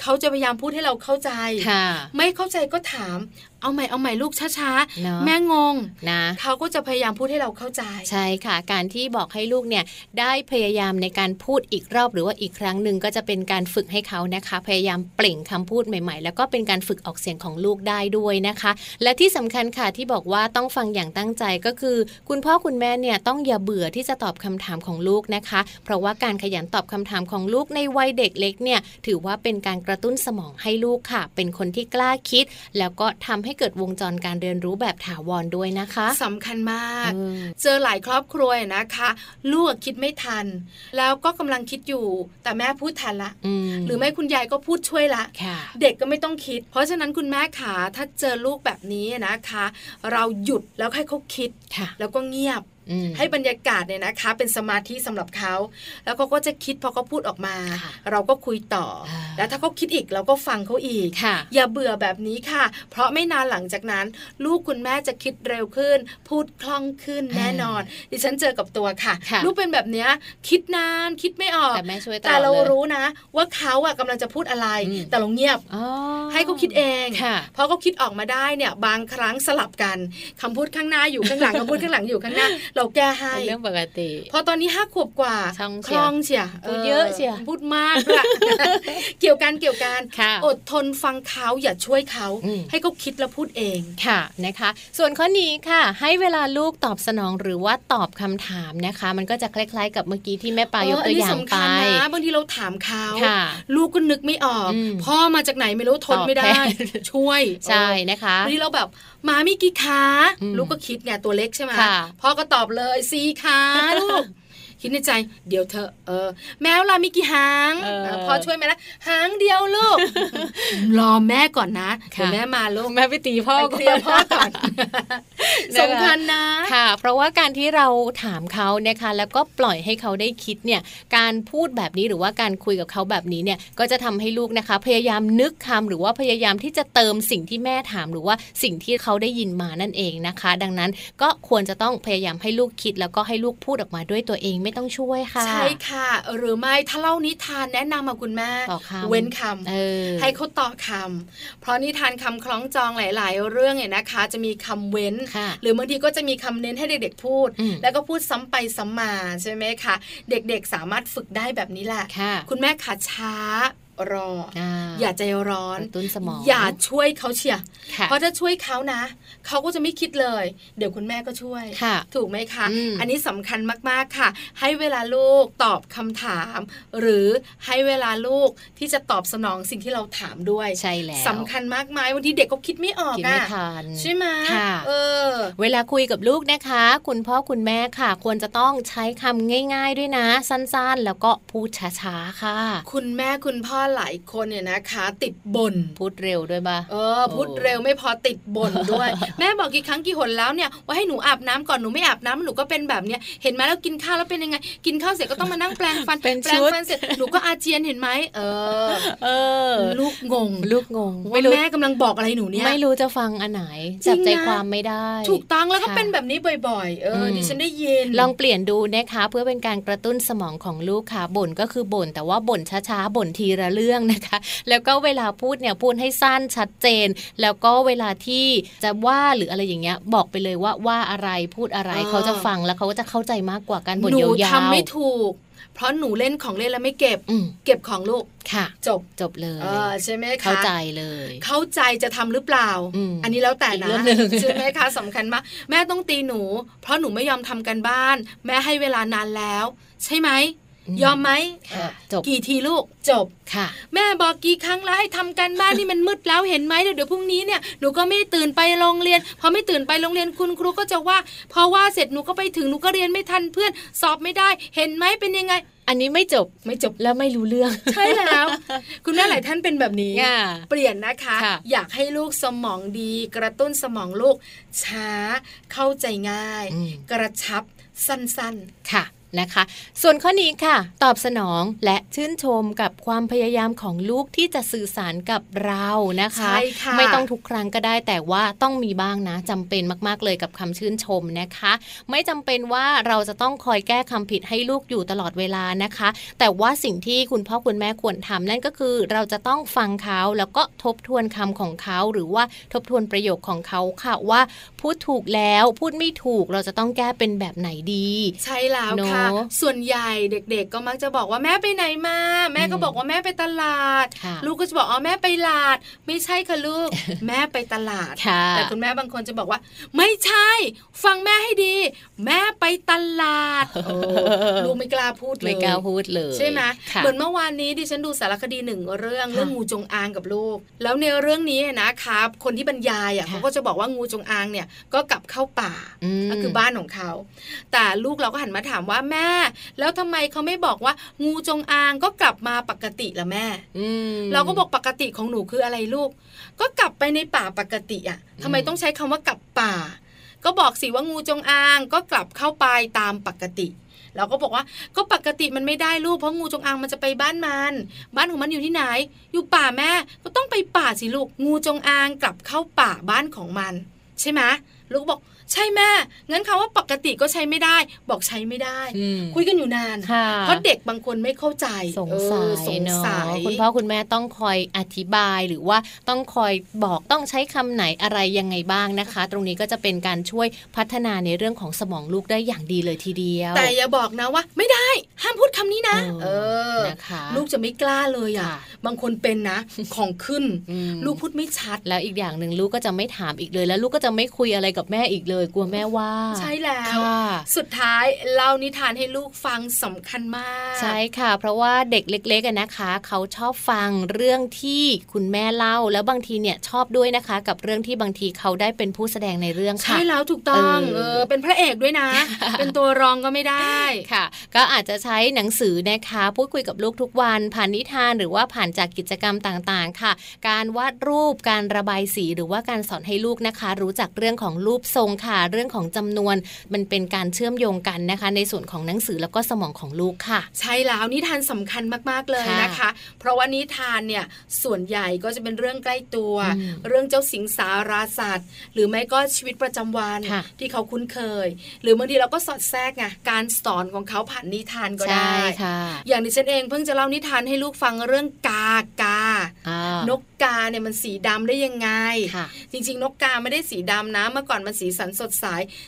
เขาจะพยายามพูดให้เราเข้าใจค่ะไม่เข้าใจก็ถาม เอาใหม่เอาใหม่ลูกช้าเนอะๆแม่งงนะเขาก็จะพยายามพูดให้เราเข้าใจ ใช่ค่ะ การที่บอกให้ลูกเนี่ยได้พยายามในการพูดอีกรอบหรือว่าอีกครั้งหนึ่งก็จะเป็นการฝึกให้เขานะคะ พยายามเปล่งคำพูดใหม่ๆ แล้วก็เป็นการฝึกออกเสียงของลูกได้ด้วยนะคะ และที่สำคัญค่ะที่บอกว่าต้องฟังอย่างตั้งใจก็คือ คุณพ่อคุณแม่เนี่ยต้องอย่าเบื่อที่จะตอบคำถามของลูกนะคะ เพราะว่าการขยันตอบคำถามของลูกในวัยเด็กเล็กเนี่ยถือว่าเป็นการกระตุ้นสมองให้ลูกค่ะ เป็นคนที่กล้าคิด แล้วก็ทำให้เกิดวงจรการเรียนรู้แบบถาวรด้วยนะคะสำคัญมากเออเจอหลายครอบครัวนะคะ ลูกคิดไม่ทัน แล้วก็กำลังคิดอยู่ แต่แม่พูดทันละมหรือไม่คุณยายก็พูดช่วยละค่ะเด็กก็ไม่ต้องคิด เพราะฉะนั้นคุณแม่ขาถ้าเจอลูกแบบนี้นะคะ เราหยุดแล้วให้เขาคิดค่ะแล้วก็เงียบอืม ให้บรรยากาศเนี่ยนะคะ เป็นสมาธิสำหรับเขาแล้วเขาก็จะคิดพอเขาพูดออกมาค่ะเราก็คุยต่ออ่าแล้วถ้าเขาคิดอีกเราก็ฟังเขาอีกค่ะอย่าเบื่อแบบนี้ค่ะ เพราะไม่นานหลังจากนั้น ลูกคุณแม่จะคิดเร็วขึ้น พูดคล่องขึ้นแน่นอน ดิฉันเจอกับตัวค่ะค่ะลูกเป็นแบบเนี้ยคิดนานคิดไม่ออกแต่แม่ช่วยตลอดแต่เราลยรู้นะ ว่าเขาอะกำลังจะพูดอะไรอืมแต่เราเงียบอ๋อให้เขาคิดเองค่ะพอเขาคิดออกมาได้เนี่ยบางครั้งสลับกันคำพูดข้างหน้าอยู่ข้างหลังคำพูดข้างหลังอยู่ข้างหน้าเราแก้ให้เป็นเรื่องปกติ พอตอนนี้ห้าขวบกว่าช่องคเชียล่องเชียพูดเยอะเชียพูดมากด้วยเกี่ยวกันเกี่ยวกันค่ะอดทนฟังเขาอย่าช่วยเขาอืมให้เขาคิดแล้วพูดเองค่ะนะคะ ส่วนข้อนี้ค่ะ ให้เวลาลูกตอบสนองหรือว่าตอบคำถามนะคะ มันก็จะคล้ายๆ กับเมื่อกี้ที่แม่ปลายกตัวอย่างเนนี้ไปสำคัญนะบางทีเราถามเขาค่ะลูกก็นึกไม่ออกอืมพ่อมาจากไหนไม่รู้ทนไม่ได้ตอบแทนช่วยใช่นะคะบางทีเราแบบ หมามีกี่ขาอืมลูกก็คิดไงตัวเล็กใช่ไหมค่ะพ่อก็ตอบเลยสี่ขาลูก คิดในใจเดี๋ยวเธอะเออแมวเรามีกี่หางเออเออพ่อช่วยไหมล่ะหางเดียวลูกรอแม่ก่อนนะค่ะเดี๋ยวแม่มาลูกแม่ไปตีพ่อไปเคลียร์พ่อก่อนนะคะสำคัญนะค่ะ เพราะว่าการที่เราถามเขานะคะแล้วก็ปล่อยให้เขาได้คิดเนี่ยการพูดแบบนี้หรือว่าการคุยกับเขาแบบนี้เนี่ยก็จะทำให้ลูกนะคะ พยายามนึกคำหรือว่าพยายามที่จะเติมสิ่งที่แม่ถามหรือว่าสิ่งที่เขาได้ยินมานั่นเองนะคะ ดังนั้นก็ควรจะต้องพยายามให้ลูกคิดแล้วก็ให้ลูกพูดออกมาด้วยตัวเองไม่ต้องช่วยค่ะ ใช่ค่ะ หรือไม่ถ้าเล่านิทานแนะนำมาคุณแม่ต่อคำเว้นคำเออให้เขาต่อคำเพราะนิทานคำคล้องจองหลาย ๆ เรื่องเนี่ยนะคะ จะมีคำเว้นค่ะหรือบางทีก็จะมีคำเน้นให้เด็ก ๆ พูดอืมแล้วก็พูดซ้ำไปซ้ำมาใช่ไหมคะ เด็ก ๆ สามารถฝึกได้แบบนี้แหละค่ะคุณแม่ขาช้า รอออ่าอย่าใจร้อนกระตุ้นสมองอย่าช่วยเขาเชียร์ค่ะเพราะถ้าช่วยเขานะเขาก็จะไม่คิดเลย เดี๋ยวคุณแม่ก็ช่วยค่ะถูกไหมคะอืมอันนี้สำคัญมากๆค่ะ ให้เวลาลูกตอบคำถาม หรือให้เวลาลูกที่จะตอบสนองสิ่งที่เราถามด้วยใช่แล้วสำคัญมากมายบางทีเด็กก็คิดไม่ออกคิดไม่อะทันใช่ไหมค่ะเออ เวลาคุยกับลูกนะคะ คุณพ่อคุณแม่ค่ะ ควรจะต้องใช้คำง่าย ๆด้วยนะ สั้นๆ แล้วก็พูดช้าๆค่ะ คุณแม่คุณพ่อหลายคนเนี่ยนะคะ ติดบ่นพูดเร็วด้วยปะเออพูดเร็วไม่พอติดบ่นด้วย แม่บอกกี่ครั้งกี่หนแล้วเนี่ยว่าให้หนูอาบน้ำก่อนหนูไม่อาบน้ำหนูก็เป็นแบบเนี้ยเห็นไหมแล้วกินข้าวแล้วเป็นยังไง กินข้าวเสร็จก็ต้องมานั่งแปรงฟันเป็นแปรงชุดฟันเสร็จหนูก็อาเจียนเห็นไหมเออ เออ ลูกงง ลูกงงว่าไม่รู้แม่กำลังบอกอะไรหนูเนี่ยไม่รู้จะฟังอันไหนจริจับงใจนะความไม่ได้ ถูกต้องแล้วก็ค่ะเป็นแบบนี้บ่อย ๆ เอออมดิฉันได้ยินลองเปลี่ยนดูนะคะ เพื่อเป็นการกระตุ้นสมองของลูกค่ะบ่นก็คือบ่นแต่ว่าบ่นช้าๆบ่นทีละเรื่องนะคะ แล้วก็เวลาพูดเนี่ยพูดให้สั้นชัดเจน แล้วก็เวลาที่จะว่าหรืออะไรอย่างเงี้ยบอกไปเลยว่าว่าอะไรพูดอะไรอ่าเขาจะฟังแล้วเขาก็จะเข้าใจมากกว่าการบทหนูยาวๆทำไม่ถูกเพราะหนูเล่นของเล่นแล้วไม่เก็บอืมเก็บของลูกค่ะ จบจบเลยเออใช่ไหมคะเข้าใจเลย เข้าใจจะทำหรือเปล่าอืมนนี้แล้วแต่อีกนะเรื่องหนึ่งใช่ไหมคะสำคัญมากแม่ต้องตีหนู เพราะหนูไม่ยอมทำกันบ้าน แม่ให้เวลานานแล้ว ใช่ไหม ยอมไหมค่ะเออจบกี่ทีลูกจบค่ะ แม่บอกกี่ครั้งแล้วให้ทำกันบ้านนี่มันมืดแล้วเห็นไหมเดี๋ยวเดี๋ยวพรุ่งนี้เนี่ยหนูก็ไม่ตื่นไปโรงเรียนพอไม่ตื่นไปโรงเรียนคุณครูก็จะว่าพอว่าเสร็จหนูก็ไปถึงหนูก็เรียนไม่ทันเพื่อนสอบไม่ได้ เห็นไหมเป็นยังไง อันนี้ไม่จบไม่จบแล้วไม่รู้เรื่อง ใช่แล้ว คุณแม่หลายท่านเป็นแบบนี้ค่ะเปลี่ยนนะคะค่ะอยากให้ลูกสมองดี กระตุ้นสมองลูก ช้าเข้าใจง่ายอืมกระชับสั้นค่ะ นะคะ ส่วนข้อนี้ค่ะ ตอบสนองและชื่นชมกับความพยายามของลูกที่จะสื่อสารกับเรานะๆคะใช่ค่ะไม่ต้องทุกครั้งก็ได้แต่ว่าต้องมีบ้างนะจำเป็นมากๆเลยกับคำชื่นชมนะคะ ไม่จำเป็นว่าเราจะต้องคอยแก้คำผิดให้ลูกอยู่ตลอดเวลานะคะ แต่ว่าสิ่งที่คุณพ่อคุณแม่ควรทำนั่นก็คือ เราจะต้องฟังเขาแล้วก็ทบทวนคำของเขาหรือว่าทบทวนประโยคของเขาค่ะว่าพูดถูกแล้วพูดไม่ถูกเราจะต้องแก้เป็นแบบไหนดี ใช่แล้วเนอะค่ะส่วนใหญ่เด็ก ๆ ก็มักจะบอกว่าแม่ไปไหนมา แม่ก็อืมบอกว่าแม่ไปตลาดค่ะลูกก็จะบอกอ๋อแม่ไปลาด ไม่ใช่ค่ะลูก แม่ไปตลาดค่ะแต่คุณแม่บางคนจะบอกว่า ไม่ใช่ ฟังแม่ให้ดี แม่ไปตลาดโอ้ลูกไม่กล้าพูดเลยไม่กล้าพูดเลยใช่ไหมค่ะเหมือนเมื่อวานนี้ดิฉันดูสารคดีหนึ่งเรื่องค่ะเรื่องงูจงอางกับลูก แล้วในเรื่องนี้นะครับคนที่บรรยายอะค่ะเขาก็จะบอกว่างูจงอางเนี่ยก็กลับเข้าป่ามก็คือบ้านของเขา แต่ลูกเราก็หันมาถามว่าแม่ แล้วทำไมเขาไม่บอกว่างูจงอางก็กลับมาปกติละแม่อืมเราก็บอกปกติของหนูคืออะไรลูก ก็กลับไปในป่าปกติอะทำไมอืมต้องใช้คำว่ากลับป่า ก็บอกสิว่างูจงอางก็กลับเข้าไปตามปกติเราก็บอกว่าก็ปกติมันไม่ได้ลูกเพราะงูจงอางมันจะไปบ้านมัน บ้านของมันอยู่ที่ไหน อยู่ป่าแม่ก็ต้องไปป่าสิลูกงูจงอางกลับเข้าป่าบ้านของมัน ใช่ไหมลูกบอกใช่แม่งั้นคำว่าปกติก็ใช้ไม่ได้ บอกใช้ไม่ได้อืมคุยกันอยู่นานค่ะเพราะเด็กบางคนไม่เข้าใจสงสัเออยสงเนาะสัยคุณพ่อคุณแม่ต้องคอยอธิบายหรือว่าต้องคอยบอกต้องใช้คำไหนอะไรยังไงบ้างนะคะ ตรงนี้ก็จะเป็นการช่วยพัฒนาในเรื่องของสมองลูกได้อย่างดีเลยทีเดียว แต่อย่าบอกนะว่า ไม่ได้ ห้ามพูดคำนี้นะเอเอออนะคะลูกจะไม่กล้าเลยอะค่ะบางคนเป็นนะ ของขึ้นอืมลูกพูดไม่ชัดแล้วอีกอย่างหนึ่งลูกก็จะไม่ถามอีกเลย แล้วลูกก็จะไม่คุยอะไรกับแม่อีกเลยกลัวแม่ว่า ใช่แล้วค่ะสุดท้ายเล่านิทานให้ลูกฟังสำคัญมาก ใช่ค่ะ เพราะว่าเด็กเล็กๆอะนะคะ เขาชอบฟังเรื่องที่คุณแม่เล่าแล้วบางทีเนี่ยชอบด้วยนะคะ กับเรื่องที่บางทีเขาได้เป็นผู้แสดงในเรื่องค่ะใช่แล้วถูกต้องเออเออเป็นพระเอกด้วยนะ เป็นตัวรองก็ไม่ได้ค่ะ ก็อาจจะใช้หนังสือนะคะ พูดคุยกับลูกทุกวัน ผ่านนิทานหรือว่าผ่านจากกิจกรรมต่างๆ ค่ะ การวาดรูปการระบายสีหรือว่าการสอนให้ลูกนะคะ รู้จักเรื่องของรูปทรงค่ะ เรื่องของจำนวนมันเป็นการเชื่อมโยงกันนะคะ ในส่วนของหนังสือแล้วก็สมองของลูกค่ะ ใช่แล้วนิทานสำคัญมากๆเลยค่ะนะคะ เพราะว่านิทานเนี่ยส่วนใหญ่ก็จะเป็นเรื่องใกล้ตัวอืมเรื่องเจ้าสิงสาราสัตว์ หรือไม่ก็ชีวิตประจำวันค่ะที่เขาคุ้นเคย หรือบางทีเราก็สอดแทรกไงการสอนของเขาผ่านนิทานก็ได้ใช่ค่ะอย่างดิฉันเองเพิ่งจะเล่านิทานให้ลูกฟังเรื่องกากาอ่านก กาเนี่ยมันสีดำได้ยังไงค่ะจริง ๆ นกกาไม่ได้สีดำนะ เมื่อก่อนมันสีสันสดใส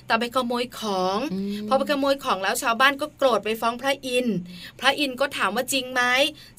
แต่ไปขโมยของอืมพอไปขโมยของแล้วชาวบ้านก็โกรธไปฟ้องพระอินทร์ พระอินทร์ก็ถามว่าจริงไหม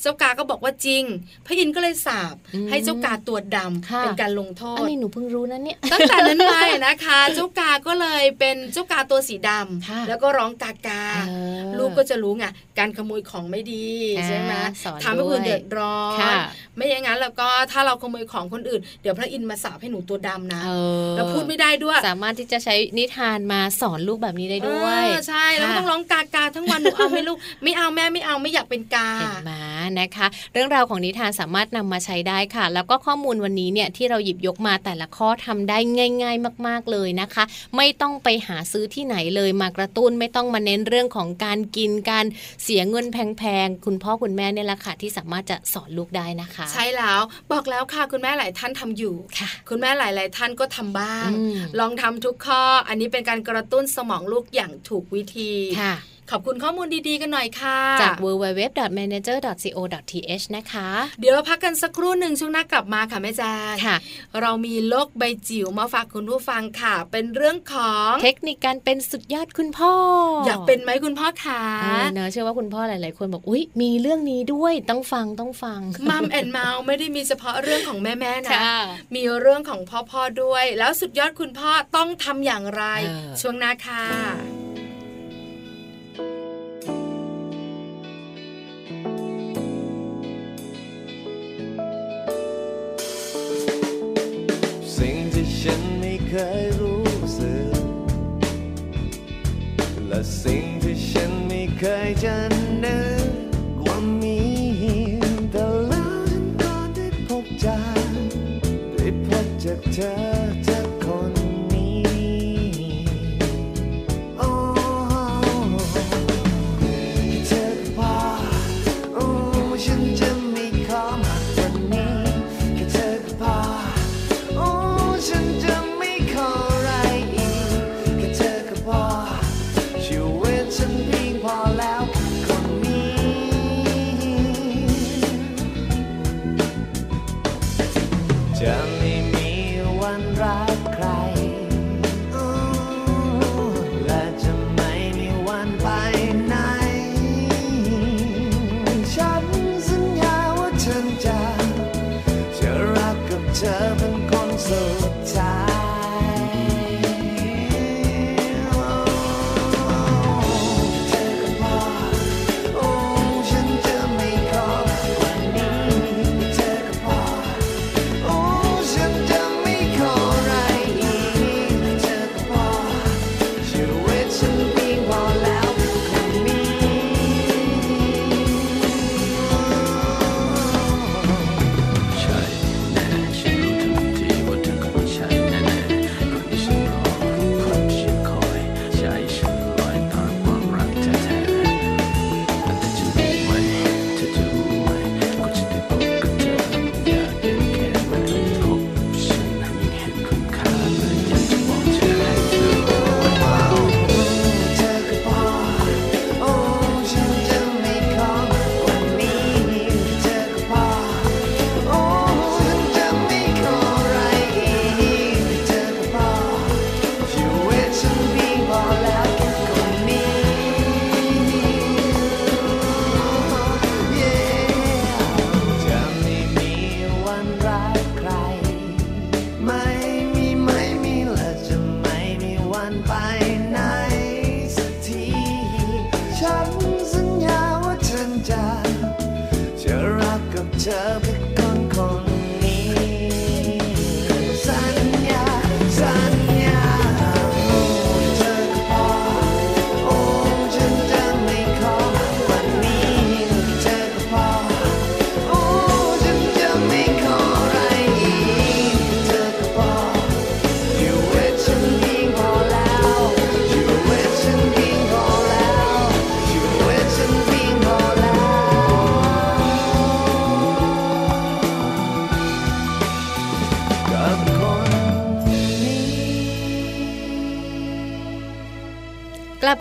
เจ้ากาก็บอกว่าจริง พระอินทร์ก็เลยสาบอืมให้เจ้ากาตัวดำค่ะเป็นการลงโทอันษนี้หนูเพิ่งรู้นะเนี่ย ตั้งแต่นั้นมานะคะ เจ้ากาก็เลยเป็นเจ้ากาตัวสีดค่ะำแล้วก็ร้องกากาเออลูกก็จะรู้ไง การขโมยของไม่ดีอ่าใช่ไหมสอนทำให้คนอื่นด้วยเดือดร้อนค่ะ ไม่อย่างนั้นแล้วก็ถ้าเราขโมยของคนอื่น เดี๋ยวพระอินทร์มาสาปให้หนูตัวดำนะเออแล้วพูดไม่ได้ด้วย สามารถที่จะใช้นิทานมาสอนลูกแบบนี้ได้ด้วยเออใช่แล้วก็ค่ะต้องร้องกากาทั้งวันหนูเอาไหม่ลูกไม่เอาแม่ไม่เอาไม่อยากเป็นกาเห็นมานะคะ เรื่องราวของนิทานสามารถนำมาใช้ได้ค่ะ แล้วก็ข้อมูลวันนี้เนี่ยที่เราหยิบยกมาแต่ละข้อทำได้ง่าย ๆ มาก ๆเลยนะคะ ไม่ต้องไปหาซื้อที่ไหนเลยมากระตุ้นไม่ต้องมาเน้นเรื่องของการกินการเสียเงินแพงๆคุณพ่อคุณแม่เนี่ยแหละค่ะที่สามารถจะสอนลูกได้นะคะใช่แล้วบอกแล้วค่ะคุณแม่หลายท่านทำอยู่ค่ะ คุณแม่หลาย ๆ ท่านก็ทำบ้างอืมลองทำทุกข้อ อันนี้เป็นการกระตุ้นสมองลูกอย่างถูกวิธีค่ะ ขอบคุณข้อมูลดีๆกันหน่อยค่ะ จาก www.manager.co radio.th นะคะ เดี๋ยวเราพักกันสักครู่หนึ่งช่วงหน้ากลับมาค่ะแม่แจ้งค่ะ เรามีโลกใบจิ๋วมาฝากคุณผู้ฟังค่ะ เป็นเรื่องของเทคนิคการเป็นสุดยอดคุณพ่อออยากเป็นไหมคุณพ่อขาเออเนอะเชื่อว่าคุณพ่อหลาย ๆ คนบอกอุ๊ยมีเรื่องนี้ด้วยต้องฟังต้องฟังมัมแอนเมาไม่ได้มีเฉพาะเรื่องของแม่แม่ๆนะค่ะมีเรื่องของพ่อพ่อๆด้วย แล้วสุดยอดคุณพ่อต้องทำอย่างไรเออช่วงหน้าค่ะ ยรู้สึก และสิ่งที่ฉันไม่เคยจะนึกว่ามีแต่แล้วฉันก็ได้พบเจอได้พบจากเธอ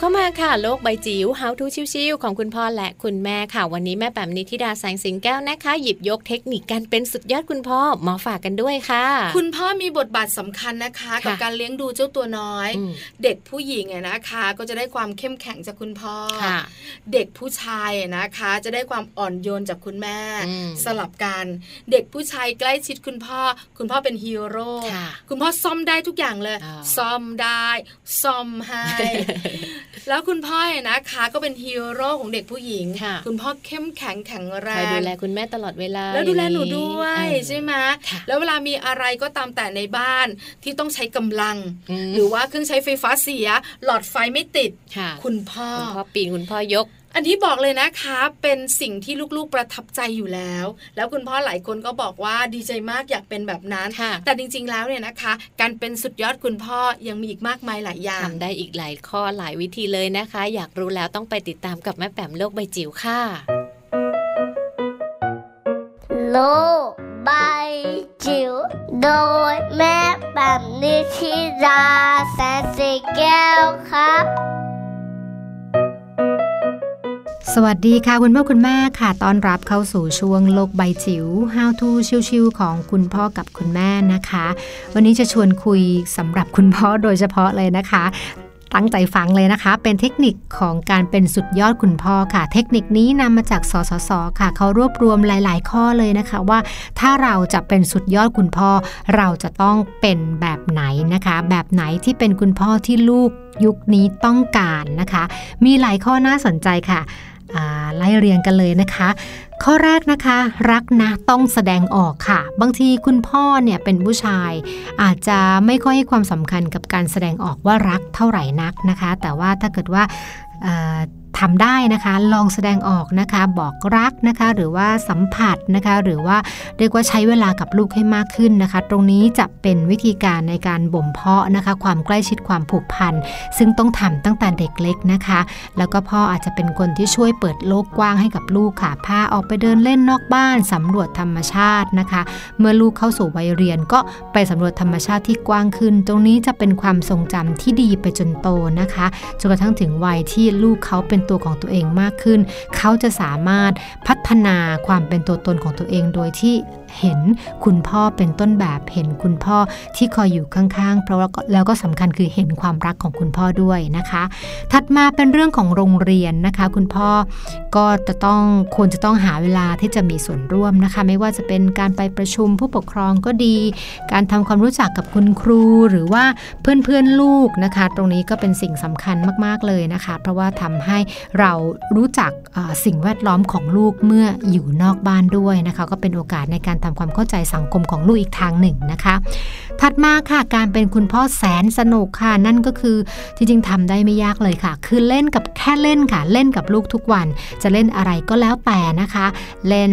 เข้ามาค่ะ โลกใบจิ๋ว How to ชิวๆของคุณพ่อและคุณแม่ค่ะ วันนี้แม่แปมนิธิดาแสงสิงแก้วนะคะ หยิบยกเทคนิคการเป็นสุดยอดคุณพ่อมาฝากกันด้วยค่ะ คุณพ่อมีบทบาทสำคัญนะคะ กับการเลี้ยงดูเจ้าตัวน้อยอืมเด็กผู้หญิงอะนะคะ ก็จะได้ความเข้มแข็งจากคุณพ่อค่ะเด็กผู้ชายอะนะคะ จะได้ความอ่อนโยนจากคุณแม่อืมสลับกันเด็กผู้ชายใกล้ชิดคุณพ่อ คุณพ่อเป็นฮีโร่ค่ะคุณพ่อซ่อมได้ทุกอย่างเลยอ่าซ่อมได้ ซ่อมให้แล้วคุณพ่ออะนะคะก็เป็นฮีโร่ของเด็กผู้หญิงค่ะคุณพ่อเข้มแข็งแข็งแรคอยงดูแลคุณแม่ตลอดเวลา แล้วดูแลหนูอย่างด้วยเออใช่ไหมค่ะแล้วเวลามีอะไรก็ตามแต่ในบ้านที่ต้องใช้กำลังอืมหรือว่าเครื่องใช้ไฟฟ้าเสีย หลอดไฟไม่ติดค่ะคุณพ่อคุณพ่อปีนคุณพ่อยก อันนี้บอกเลยนะคะเป็นสิ่งที่ลูกๆประทับใจอยู่แล้ว แล้วคุณพ่อหลายคนก็บอกว่าดีใจมากอยากเป็นแบบนั้นค่ะแต่จริงๆแล้วเนี่ยนะคะ การเป็นสุดยอดคุณพ่อยังมีอีกมากมายหลายอย่างทำได้อีกหลายข้อหลายวิธีเลยนะคะ อยากรู้แล้วต้องไปติดตามกับแม่แปมโลกใบจิ๋วค่ะ โลกใบจิ๋วโดยแม่แบบนิชิราแสนสีแก้วครับ สวัสดีค่ะคุณพ่อคุณแม่ค่ะต้อนรับเข้าสู่ช่วงโลกใบจิ๋ว How to ชิวๆของคุณพ่อกับคุณแม่นะคะ วันนี้จะชวนคุยสำหรับคุณพ่อโดยเฉพาะเลยนะคะตั้งใจฟังเลยนะคะ เป็นเทคนิคของการเป็นสุดยอดคุณพ่อค่ะ เทคนิคนี้นำมาจากสสสค่ะ เขารวบรวมหลาย ๆ ข้อเลยนะคะว่าถ้าเราจะเป็นสุดยอดคุณพ่อ เราจะต้องเป็นแบบไหนนะคะ แบบไหนที่เป็นคุณพ่อที่ลูกยุคนี้ต้องการนะคะ มีหลายข้อน่าสนใจค่ะ ไล่เรียงกันเลยนะคะ ข้อแรกนะคะ รักนะต้องแสดงออกค่ะ บางทีคุณพ่อเนี่ยเป็นผู้ชาย อาจจะไม่ค่อยให้ความสำคัญกับการแสดงออกว่ารักเท่าไหร่นักนะคะ แต่ว่าถ้าเกิดว่า ทำได้นะคะ ลองแสดงออกนะคะ บอกรักนะคะ หรือว่าสัมผัสนะคะ หรือว่าเรียกว่าใช้เวลากับลูกให้มากขึ้นนะคะ ตรงนี้จะเป็นวิธีการในการบ่มเพาะนะคะ ความใกล้ชิดความผูกพัน ซึ่งต้องทำตั้งแต่เด็กเล็กนะคะ แล้วก็พ่ออาจจะเป็นคนที่ช่วยเปิดโลกกว้างให้กับลูกค่ะ พาออกไปเดินเล่นนอกบ้านสำรวจธรรมชาตินะคะ เมื่อลูกเข้าสู่วัยเรียนก็ไปสำรวจธรรมชาติที่กว้างขึ้น ตรงนี้จะเป็นความทรงจำที่ดีไปจนโตนะคะ จนกระทั่งถึงวัยที่ลูกเขาเป็นตัวของตัวเองมากขึ้น เขาจะสามารถพัฒนาความเป็นตัวตนของตัวเองโดยที่ เห็นคุณพ่อเป็นต้นแบบเห็นคุณพ่อที่คอยอยู่ข้างๆ เพราะแล้วก็สำคัญคือเห็นความรักของคุณพ่อด้วยนะคะ ถัดมาเป็นเรื่องของโรงเรียนนะคะ คุณพ่อก็จะต้องควรจะต้องหาเวลาที่จะมีส่วนร่วมนะคะ ไม่ว่าจะเป็นการไปประชุมผู้ปกครองก็ดี การทำความรู้จักกับคุณครูหรือว่าเพื่อนๆลูกนะคะ ตรงนี้ก็เป็นสิ่งสำคัญมากๆเลยนะคะ เพราะว่าทำให้เรารู้จักสิ่งแวดล้อมของลูกเมื่ออยู่นอกบ้านด้วยนะคะ ก็เป็นโอกาสในการทำความเข้าใจสังคมของลูกอีกทางหนึ่งนะคะ ถัดมาค่ะการเป็นคุณพ่อแสนสนุกค่ะ นั่นก็คือจริงๆทำได้ไม่ยากเลยค่ะ คือเล่นกับแค่เล่นค่ะ เล่นกับลูกทุกวัน จะเล่นอะไรก็แล้วแต่นะคะ เล่น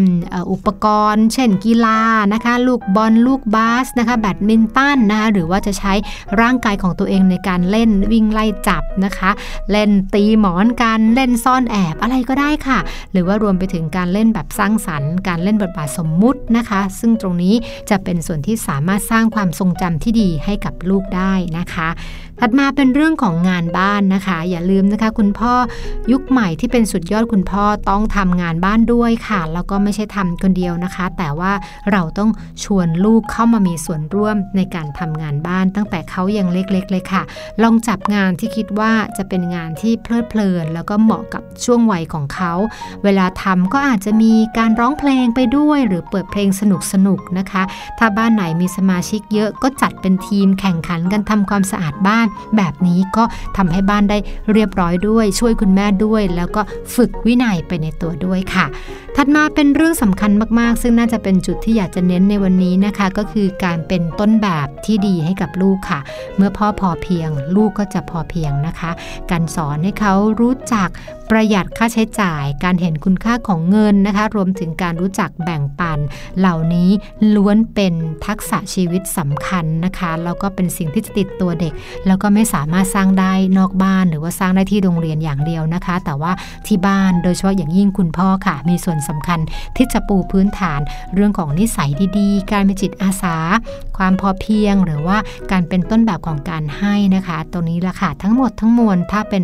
อุปกรณ์ เช่นกีฬานะคะ ลูกบอลลูกบาสนะคะแบดมินตันนะคะหรือว่าจะใช้ร่างกายของตัวเองในการเล่นวิ่งไล่จับนะคะ เล่นตีหมอนกันเล่นซ่อนแอบอะไรก็ได้ค่ะ หรือว่ารวมไปถึงการเล่นแบบสร้างสรรค์ การเล่นบทบาทสมมุตินะคะซึ่งตรงนี้จะเป็นส่วนที่สามารถสร้างความทรงจำที่ดีให้กับลูกได้นะคะถัดมาเป็นเรื่องของงานบ้านนะคะ อย่าลืมนะคะ คุณพ่อยุคใหม่ที่เป็นสุดยอดคุณพ่อต้องทำงานบ้านด้วยค่ะ แล้วก็ไม่ใช่ทำคนเดียวนะคะ แต่ว่าเราต้องชวนลูกเข้ามามีส่วนร่วมในการทำงานบ้าน ตั้งแต่เขายังเล็กๆเลยค่ะ ลองจับงานที่คิดว่าจะเป็นงานที่เพลิดเพลิน แล้วก็เหมาะกับช่วงวัยของเขา เวลาทำก็อาจจะมีการร้องเพลงไปด้วย หรือเปิดเพลงสนุกๆนะคะ ถ้าบ้านไหนมีสมาชิกเยอะก็จัดเป็นทีมแข่งขันกันทำความสะอาดบ้านแบบนี้ก็ทำให้บ้านได้เรียบร้อยด้วย ช่วยคุณแม่ด้วย แล้วก็ฝึกวินัยไปในตัวด้วยค่ะ ถัดมาเป็นเรื่องสำคัญมากๆ ซึ่งน่าจะเป็นจุดที่อยากจะเน้นในวันนี้นะคะ ก็คือการเป็นต้นแบบที่ดีให้กับลูกค่ะ เมื่อพ่อพอเพียง ลูกก็จะพอเพียงนะคะ การสอนให้เขารู้จักประหยัดค่าใช้จ่าย การเห็นคุณค่าของเงินนะคะ รวมถึงการรู้จักแบ่งปัน เหล่านี้ล้วนเป็นทักษะชีวิตสำคัญนะคะแล้วก็เป็นสิ่งที่จะติดตัวเด็ก แล้วก็ไม่สามารถสร้างได้นอกบ้าน หรือว่าสร้างได้ที่โรงเรียนอย่างเดียวนะคะ แต่ว่าที่บ้านโดยเฉพาะอย่างยิ่งคุณพ่อค่ะ มีส่วนสำคัญที่จะปูพื้นฐานเรื่องของนิสัยดีๆ การเป็นจิตอาสา ความพอเพียง หรือว่าการเป็นต้นแบบของการให้นะคะตรงนี้ละค่ะทั้งหมดทั้งมวลถ้าเป็น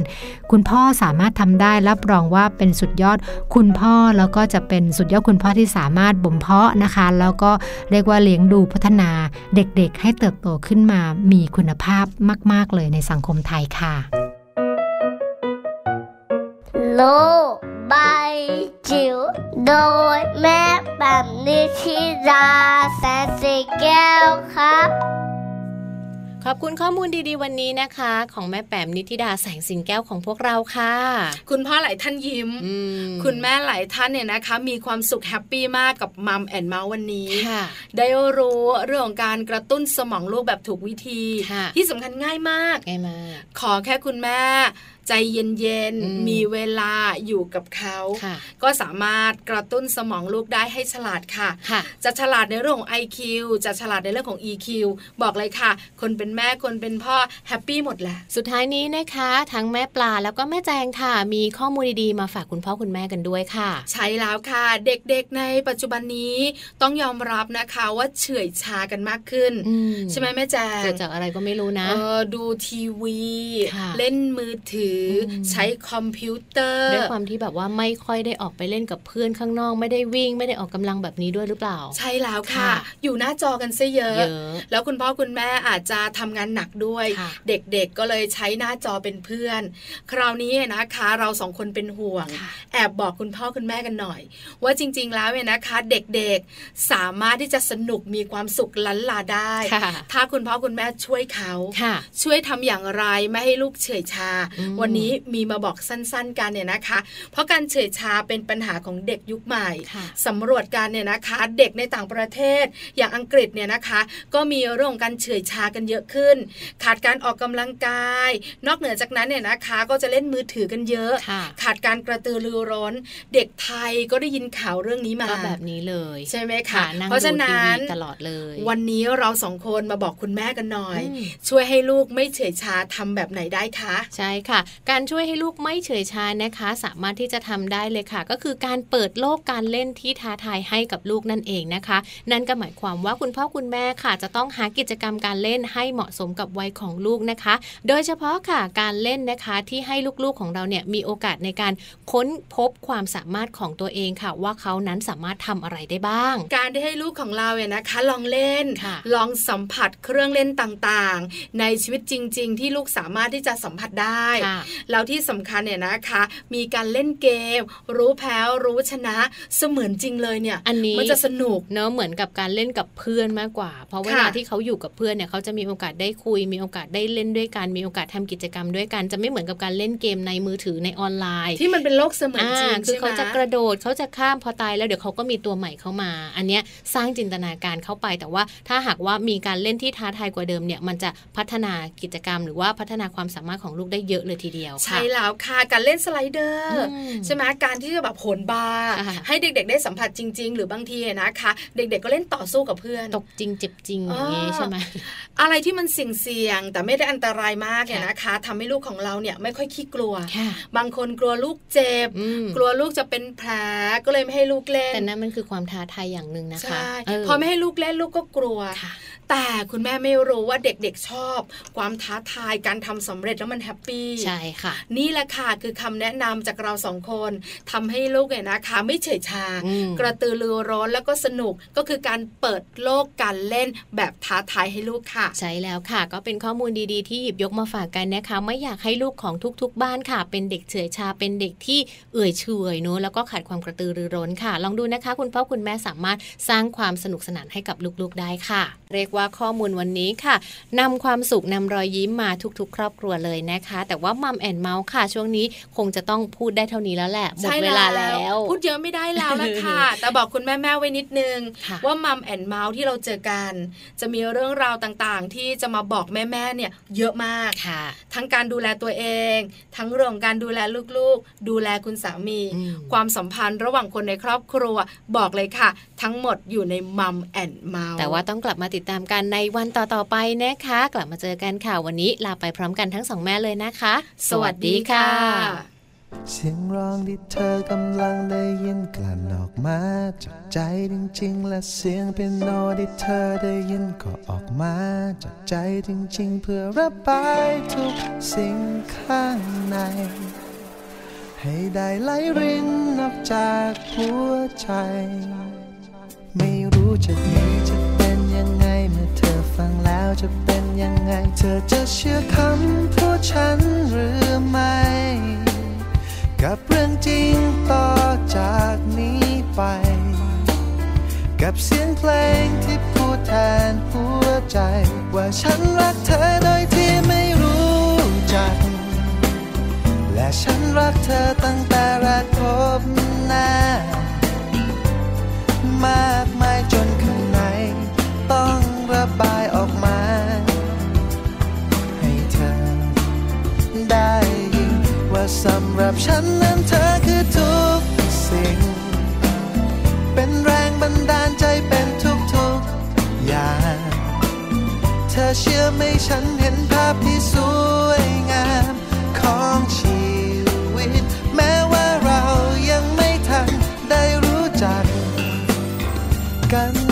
คุณพ่อสามารถทำได้รับรองว่าเป็นสุดยอดคุณพ่อแล้วก็จะเป็นสุดยอดคุณพ่อที่สามารถบ่มเพาะนะคะ แล้วก็เรียกว่าเลี้ยงดูพัฒนาเด็กๆ ให้เติบโตขึ้นมามีคุณภาพมาก ๆ เลยในสังคมไทยค่ะ โลก ใบจิ๋วโดยแม่แบบนิชิราแสนสีแก้วครับ ขอบคุณข้อมูลดีๆวันนี้นะคะ ของแม่แปมนิติดาแสงสิงแก้วของพวกเราค่ะ คุณพ่อหลายท่านยิ้มอืมคุณแม่หลายท่านเนี่ยนะคะ มีความสุข happy มากกับ Mom and Mouth วันนี้ค่ะได้รู้เรื่องของการกระตุ้นสมองลูกแบบถูกวิธีค่ะที่สำคัญง่ายมากง่ายมาก ขอแค่คุณแม่ ใจเย็นอืมๆมีเวลาอยู่กับเขาค่ะก็สามารถกระตุ้นสมองลูกได้ให้ฉลาดค่ะค่ะ จะฉลาดในเรื่องของ IQ จะฉลาดในเรื่องของ EQ บอกเลยค่ะคนเป็นเป็นแม่คนเป็นพ่อแฮปปี้หมดแหละ สุดท้ายนี้นะคะ ทั้งแม่ปลาแล้วก็แม่แจงค่ะ มีข้อมูลดีๆ มาฝากคุณพ่อคุณแม่กันด้วยค่ะ ใช่แล้วค่ะ เด็กๆในปัจจุบันนี้ต้องยอมรับนะคะว่าเฉื่อยชากันมากขึ้นอืมใช่ไหมแม่แจงเกิดจากอะไรก็ไม่รู้นะเออดูทีวีค่ะเล่นมือถืออมใช้คอมพิวเตอร์ด้วยความที่แบบว่าไม่ค่อยได้ออกไปเล่นกับเพื่อนข้างนอก ไม่ได้วิ่งไม่ได้ออกกำลังแบบนี้ด้วยหรือเปล่า ใช่แล้วค่ะค่ะอยู่หน้าจอกันซะเยอะเยอะ แล้วคุณพ่อคุณแม่อาจจะทำงานหนักด้วยค่ะเด็กๆก็เลยใช้หน้าจอเป็นเพื่อน คราวนี้นะคะเราสองคนเป็นห่วงค่ะแอบบอกคุณพ่อคุณแม่กันหน่อย ว่าจริง ๆ แล้วเนี่ยนะคะ เด็กๆสามารถที่จะสนุกมีความสุขลันลาได้ค่ะถ้าคุณพ่อคุณแม่ช่วยเขาค่ะช่วยทำอย่างไรไม่ให้ลูกเฉื่อยชาอืมวันนี้มีมาบอกสั้นๆกันเนี่ยนะคะ เพราะการเฉื่อยชาเป็นปัญหาของเด็กยุคใหม่ค่ะสำรวจการเนี่ยนะคะ เด็กในต่างประเทศ อย่างอังกฤษเนี่ยนะคะ ก็มีเรื่องของการเฉื่อยชากันเยอะขึ้น ขาดการออกกำลังกาย นอกเหนือจากนั้นเนี่ยนะคะก็จะเล่นมือถือกันเยอะค่ะขาดการกระตือรือร้น เด็กไทยก็ได้ยินข่าวเรื่องนี้มาก็แบบนี้เลย ใช่ไหมค่ะคะนั่งเพราะดูฉะทีนั้วีนตลอดเลย วันนี้เราสองคนมาบอกคุณแม่กันหน่อยอืมช่วยให้ลูกไม่เฉื่อยชาทำแบบไหนได้คะ ใช่ค่ะการช่วยให้ลูกไม่เฉื่อยชานะคะ สามารถที่จะทำได้เลยค่ะ ก็คือการเปิดโลกการเล่นที่ท้าทายให้กับลูกนั่นเองนะคะ นั่นก็หมายความว่าคุณพ่อคุณแม่ค่ะ จะต้องหากิจกรรมการเล่นให้เหมาะสมกับวัยของลูกนะคะ โดยเฉพาะค่ะการเล่นนะคะที่ให้ลูกๆของเราเนี่ยมีโอกาสในการค้นพบความสามารถของตัวเองค่ะ ว่าเขานั้นสามารถทำอะไรได้บ้าง การที่ให้ลูกของเราเนี่ยนะคะ ลองเล่นค่ะลองสัมผัสเครื่องเล่นต่างๆ ในชีวิตจริง ๆ ที่ลูกสามารถที่จะสัมผัสได้ค่ะแล้วที่สำคัญเนี่ยนะคะ มีการเล่นเกม รู้แพ้รู้ชนะเสมือนจริงเลยเนี่ย อันนี้มันจะสนุกเนอะเหมือนกับการเล่นกับเพื่อนมากกว่า เพราะเวลาค่ะที่เขาอยู่กับเพื่อนเนี่ยเขาจะมีโอกาสได้คุย มีโอกาสได้เล่นด้วยกัน มีโอกาสทำกิจกรรมด้วยกัน จะไม่เหมือนกับการเล่นเกมในมือถือในออนไลน์ ที่มันเป็นโลกเสมือนอ่าจริงคือใช่ไหมเขาจะกระโดดเขาจะข้ามพอตายแล้วเดี๋ยวเขาก็มีตัวใหม่เข้ามา อันเนี้ยสร้างจินตนาการเข้าไป แต่ว่าถ้าหากว่ามีการเล่นที่ท้าทายกว่าเดิมเนี่ยมันจะพัฒนากิจกรรม หรือว่าพัฒนาความสามารถของลูกได้เยอะเลยทีเดียวค่ะใช่แล้วค่ะการเล่นสไลเดอร์อืมใช่ไหมการที่จะแบบโหนบาร์ค่ะให้เด็ก ๆ ได้สัมผัสจริง ๆ หรือบางทีนะคะ เด็ก ๆ ก็เล่นต่อสู้กับเพื่อนตกจริงเจ็บจริงอย่างนี้อ๋อใช่ไหมอะไรที่มันเสี่ยงๆแต่ไม่ได้อันตรายมากเนี่ยค่ะนะคะทำให้ลูกของเราเนี่ยไม่ค่อยขี้กลัวค่ะบางคนกลัวลูกเจ็บอืมกลัวลูกจะเป็นแผลก็เลยไม่ให้ลูกเล่นแต่นั่นมันคือความท้าทายอย่างหนึ่งนะคะใช่เออพอไม่ให้ลูกเล่นลูกก็กลัวค่ะ แต่คุณแม่ไม่รู้ว่าเด็กๆชอบ ความท้าทายการทำสำเร็จแล้วมันแฮปปี้ใช่ค่ะ นี่แหละค่ะคือคำแนะนำจากเราสองคนทำให้ลูกเนี่ยนะคะ ไม่เฉยชาอืมกระตือรือร้นแล้วก็สนุกก็คือการเปิดโลกการเล่นแบบท้าทายให้ลูกค่ะ ใช่แล้วค่ะ ก็เป็นข้อมูลดีๆ ที่หยิบยกมาฝากกันนะคะ ไม่อยากให้ลูกของทุกๆ บ้านค่ะ เป็นเด็กเฉื่อยชาเป็นเด็กที่เอื่อยเฉอยเนอะแล้วก็ขาดความกระตือรือร้นค่ะ ลองดูนะคะ คุณพ่อคุณแม่สามารถสร้างความสนุกสนานให้กับลูกๆได้ค่ะ เรียกว่าข้อมูลวันนี้ค่ะนำความสุขนำรอยยิ้มมาทุกๆ ครอบครัวเลยนะคะ แต่ว่ามัมแอนเมาส์ค่ะ ช่วงนี้คงจะต้องพูดได้เท่านี้แล้วแหละหมดใช่เวลาแล้ว พูดเยอะไม่ได้แล้วละค่ะ แต่บอกคุณแม่แม่ๆไว้นิดนึงค่ะว่ามัมแอนเมาส์ที่เราเจอกัน จะมีเรื่องราวต่างๆ ที่จะมาบอกแม่แม่ๆเนี่ยเยอะมากค่ะ ทั้งการดูแลตัวเอง ทั้งเรื่องของการดูแลลูกๆ ดูแลคุณสามีอืมความสัมพันธ์ระหว่างคนในครอบครัวบอกเลยค่ะ ทั้งหมดอยู่ในมัมแอนเมาส์แต่ว่าต้องกลับมาติดตามกันในวันต่อๆไปนะคะ กลับมาเจอกันค่ะวันนี้ลาไปพร้อมกันทั้งสองแม่เลยนะคะ สวัสดีค่ะ เสียงร้องที่เธอกำลังได้ยินกลั่นออกมาจากใจจริงๆ และเสียงเปียโนที่เธอได้ยินก็ออกมาจากใจจริงๆ เพื่อระบายทุกสิ่งข้างใน ให้ได้ไหลรินออกจากหัวใจ ไม่รู้จะดีจะ จะเป็นยังไง เธอจะเชื่อคำพูดฉันหรือไม่ กับเรื่องจริงต่อจากนี้ไป กับเสียงเพลงที่พูดแทนหัวใจ ว่าฉันรักเธอโดยที่ไม่รู้จัก และฉันรักเธอตั้งแต่แรกพบหน้ามาก รับฉันนั้นเธอคือทุกสิ่ง เป็นแรงบันดาลใจเป็นทุกๆอย่าง เธอเชื่อไหมฉันเห็นภาพที่สวยงามของชีวิต แม้ว่าเรายังไม่ทันได้รู้จักกัน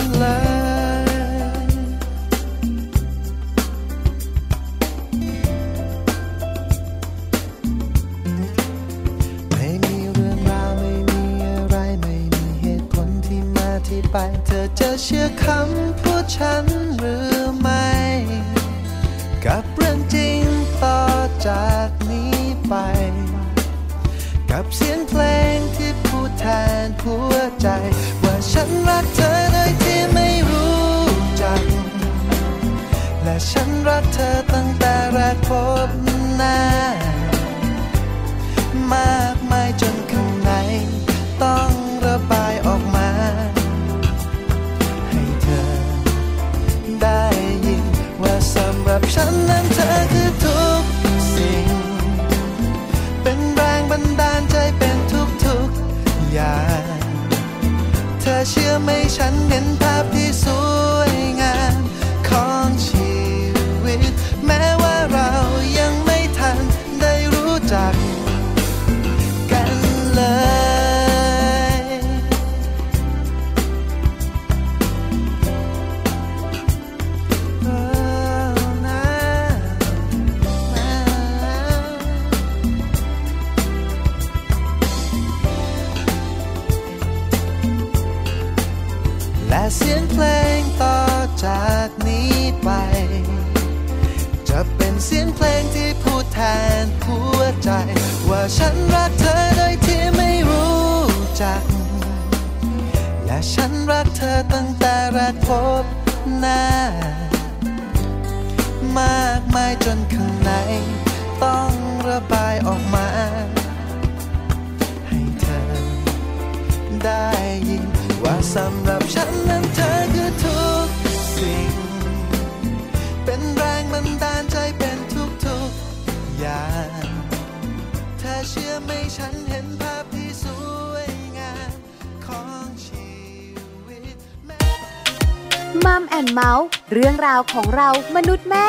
ไปเธอจะเชื่อคำพูดฉันหรือไม่ กับเรื่องจริงต่อจากนี้ไป กับเสียงเพลงที่พูดแทนหัวใจ ว่าฉันรักเธอโดยที่ไม่รู้จัก และฉันรักเธอตั้งแต่แรกพบหน้ามาก เชื่อไหมฉันเห็นภาพที่ หน้า มากมายจนข้าง แอนเมาส์เรื่องราวของเรามนุษย์แม่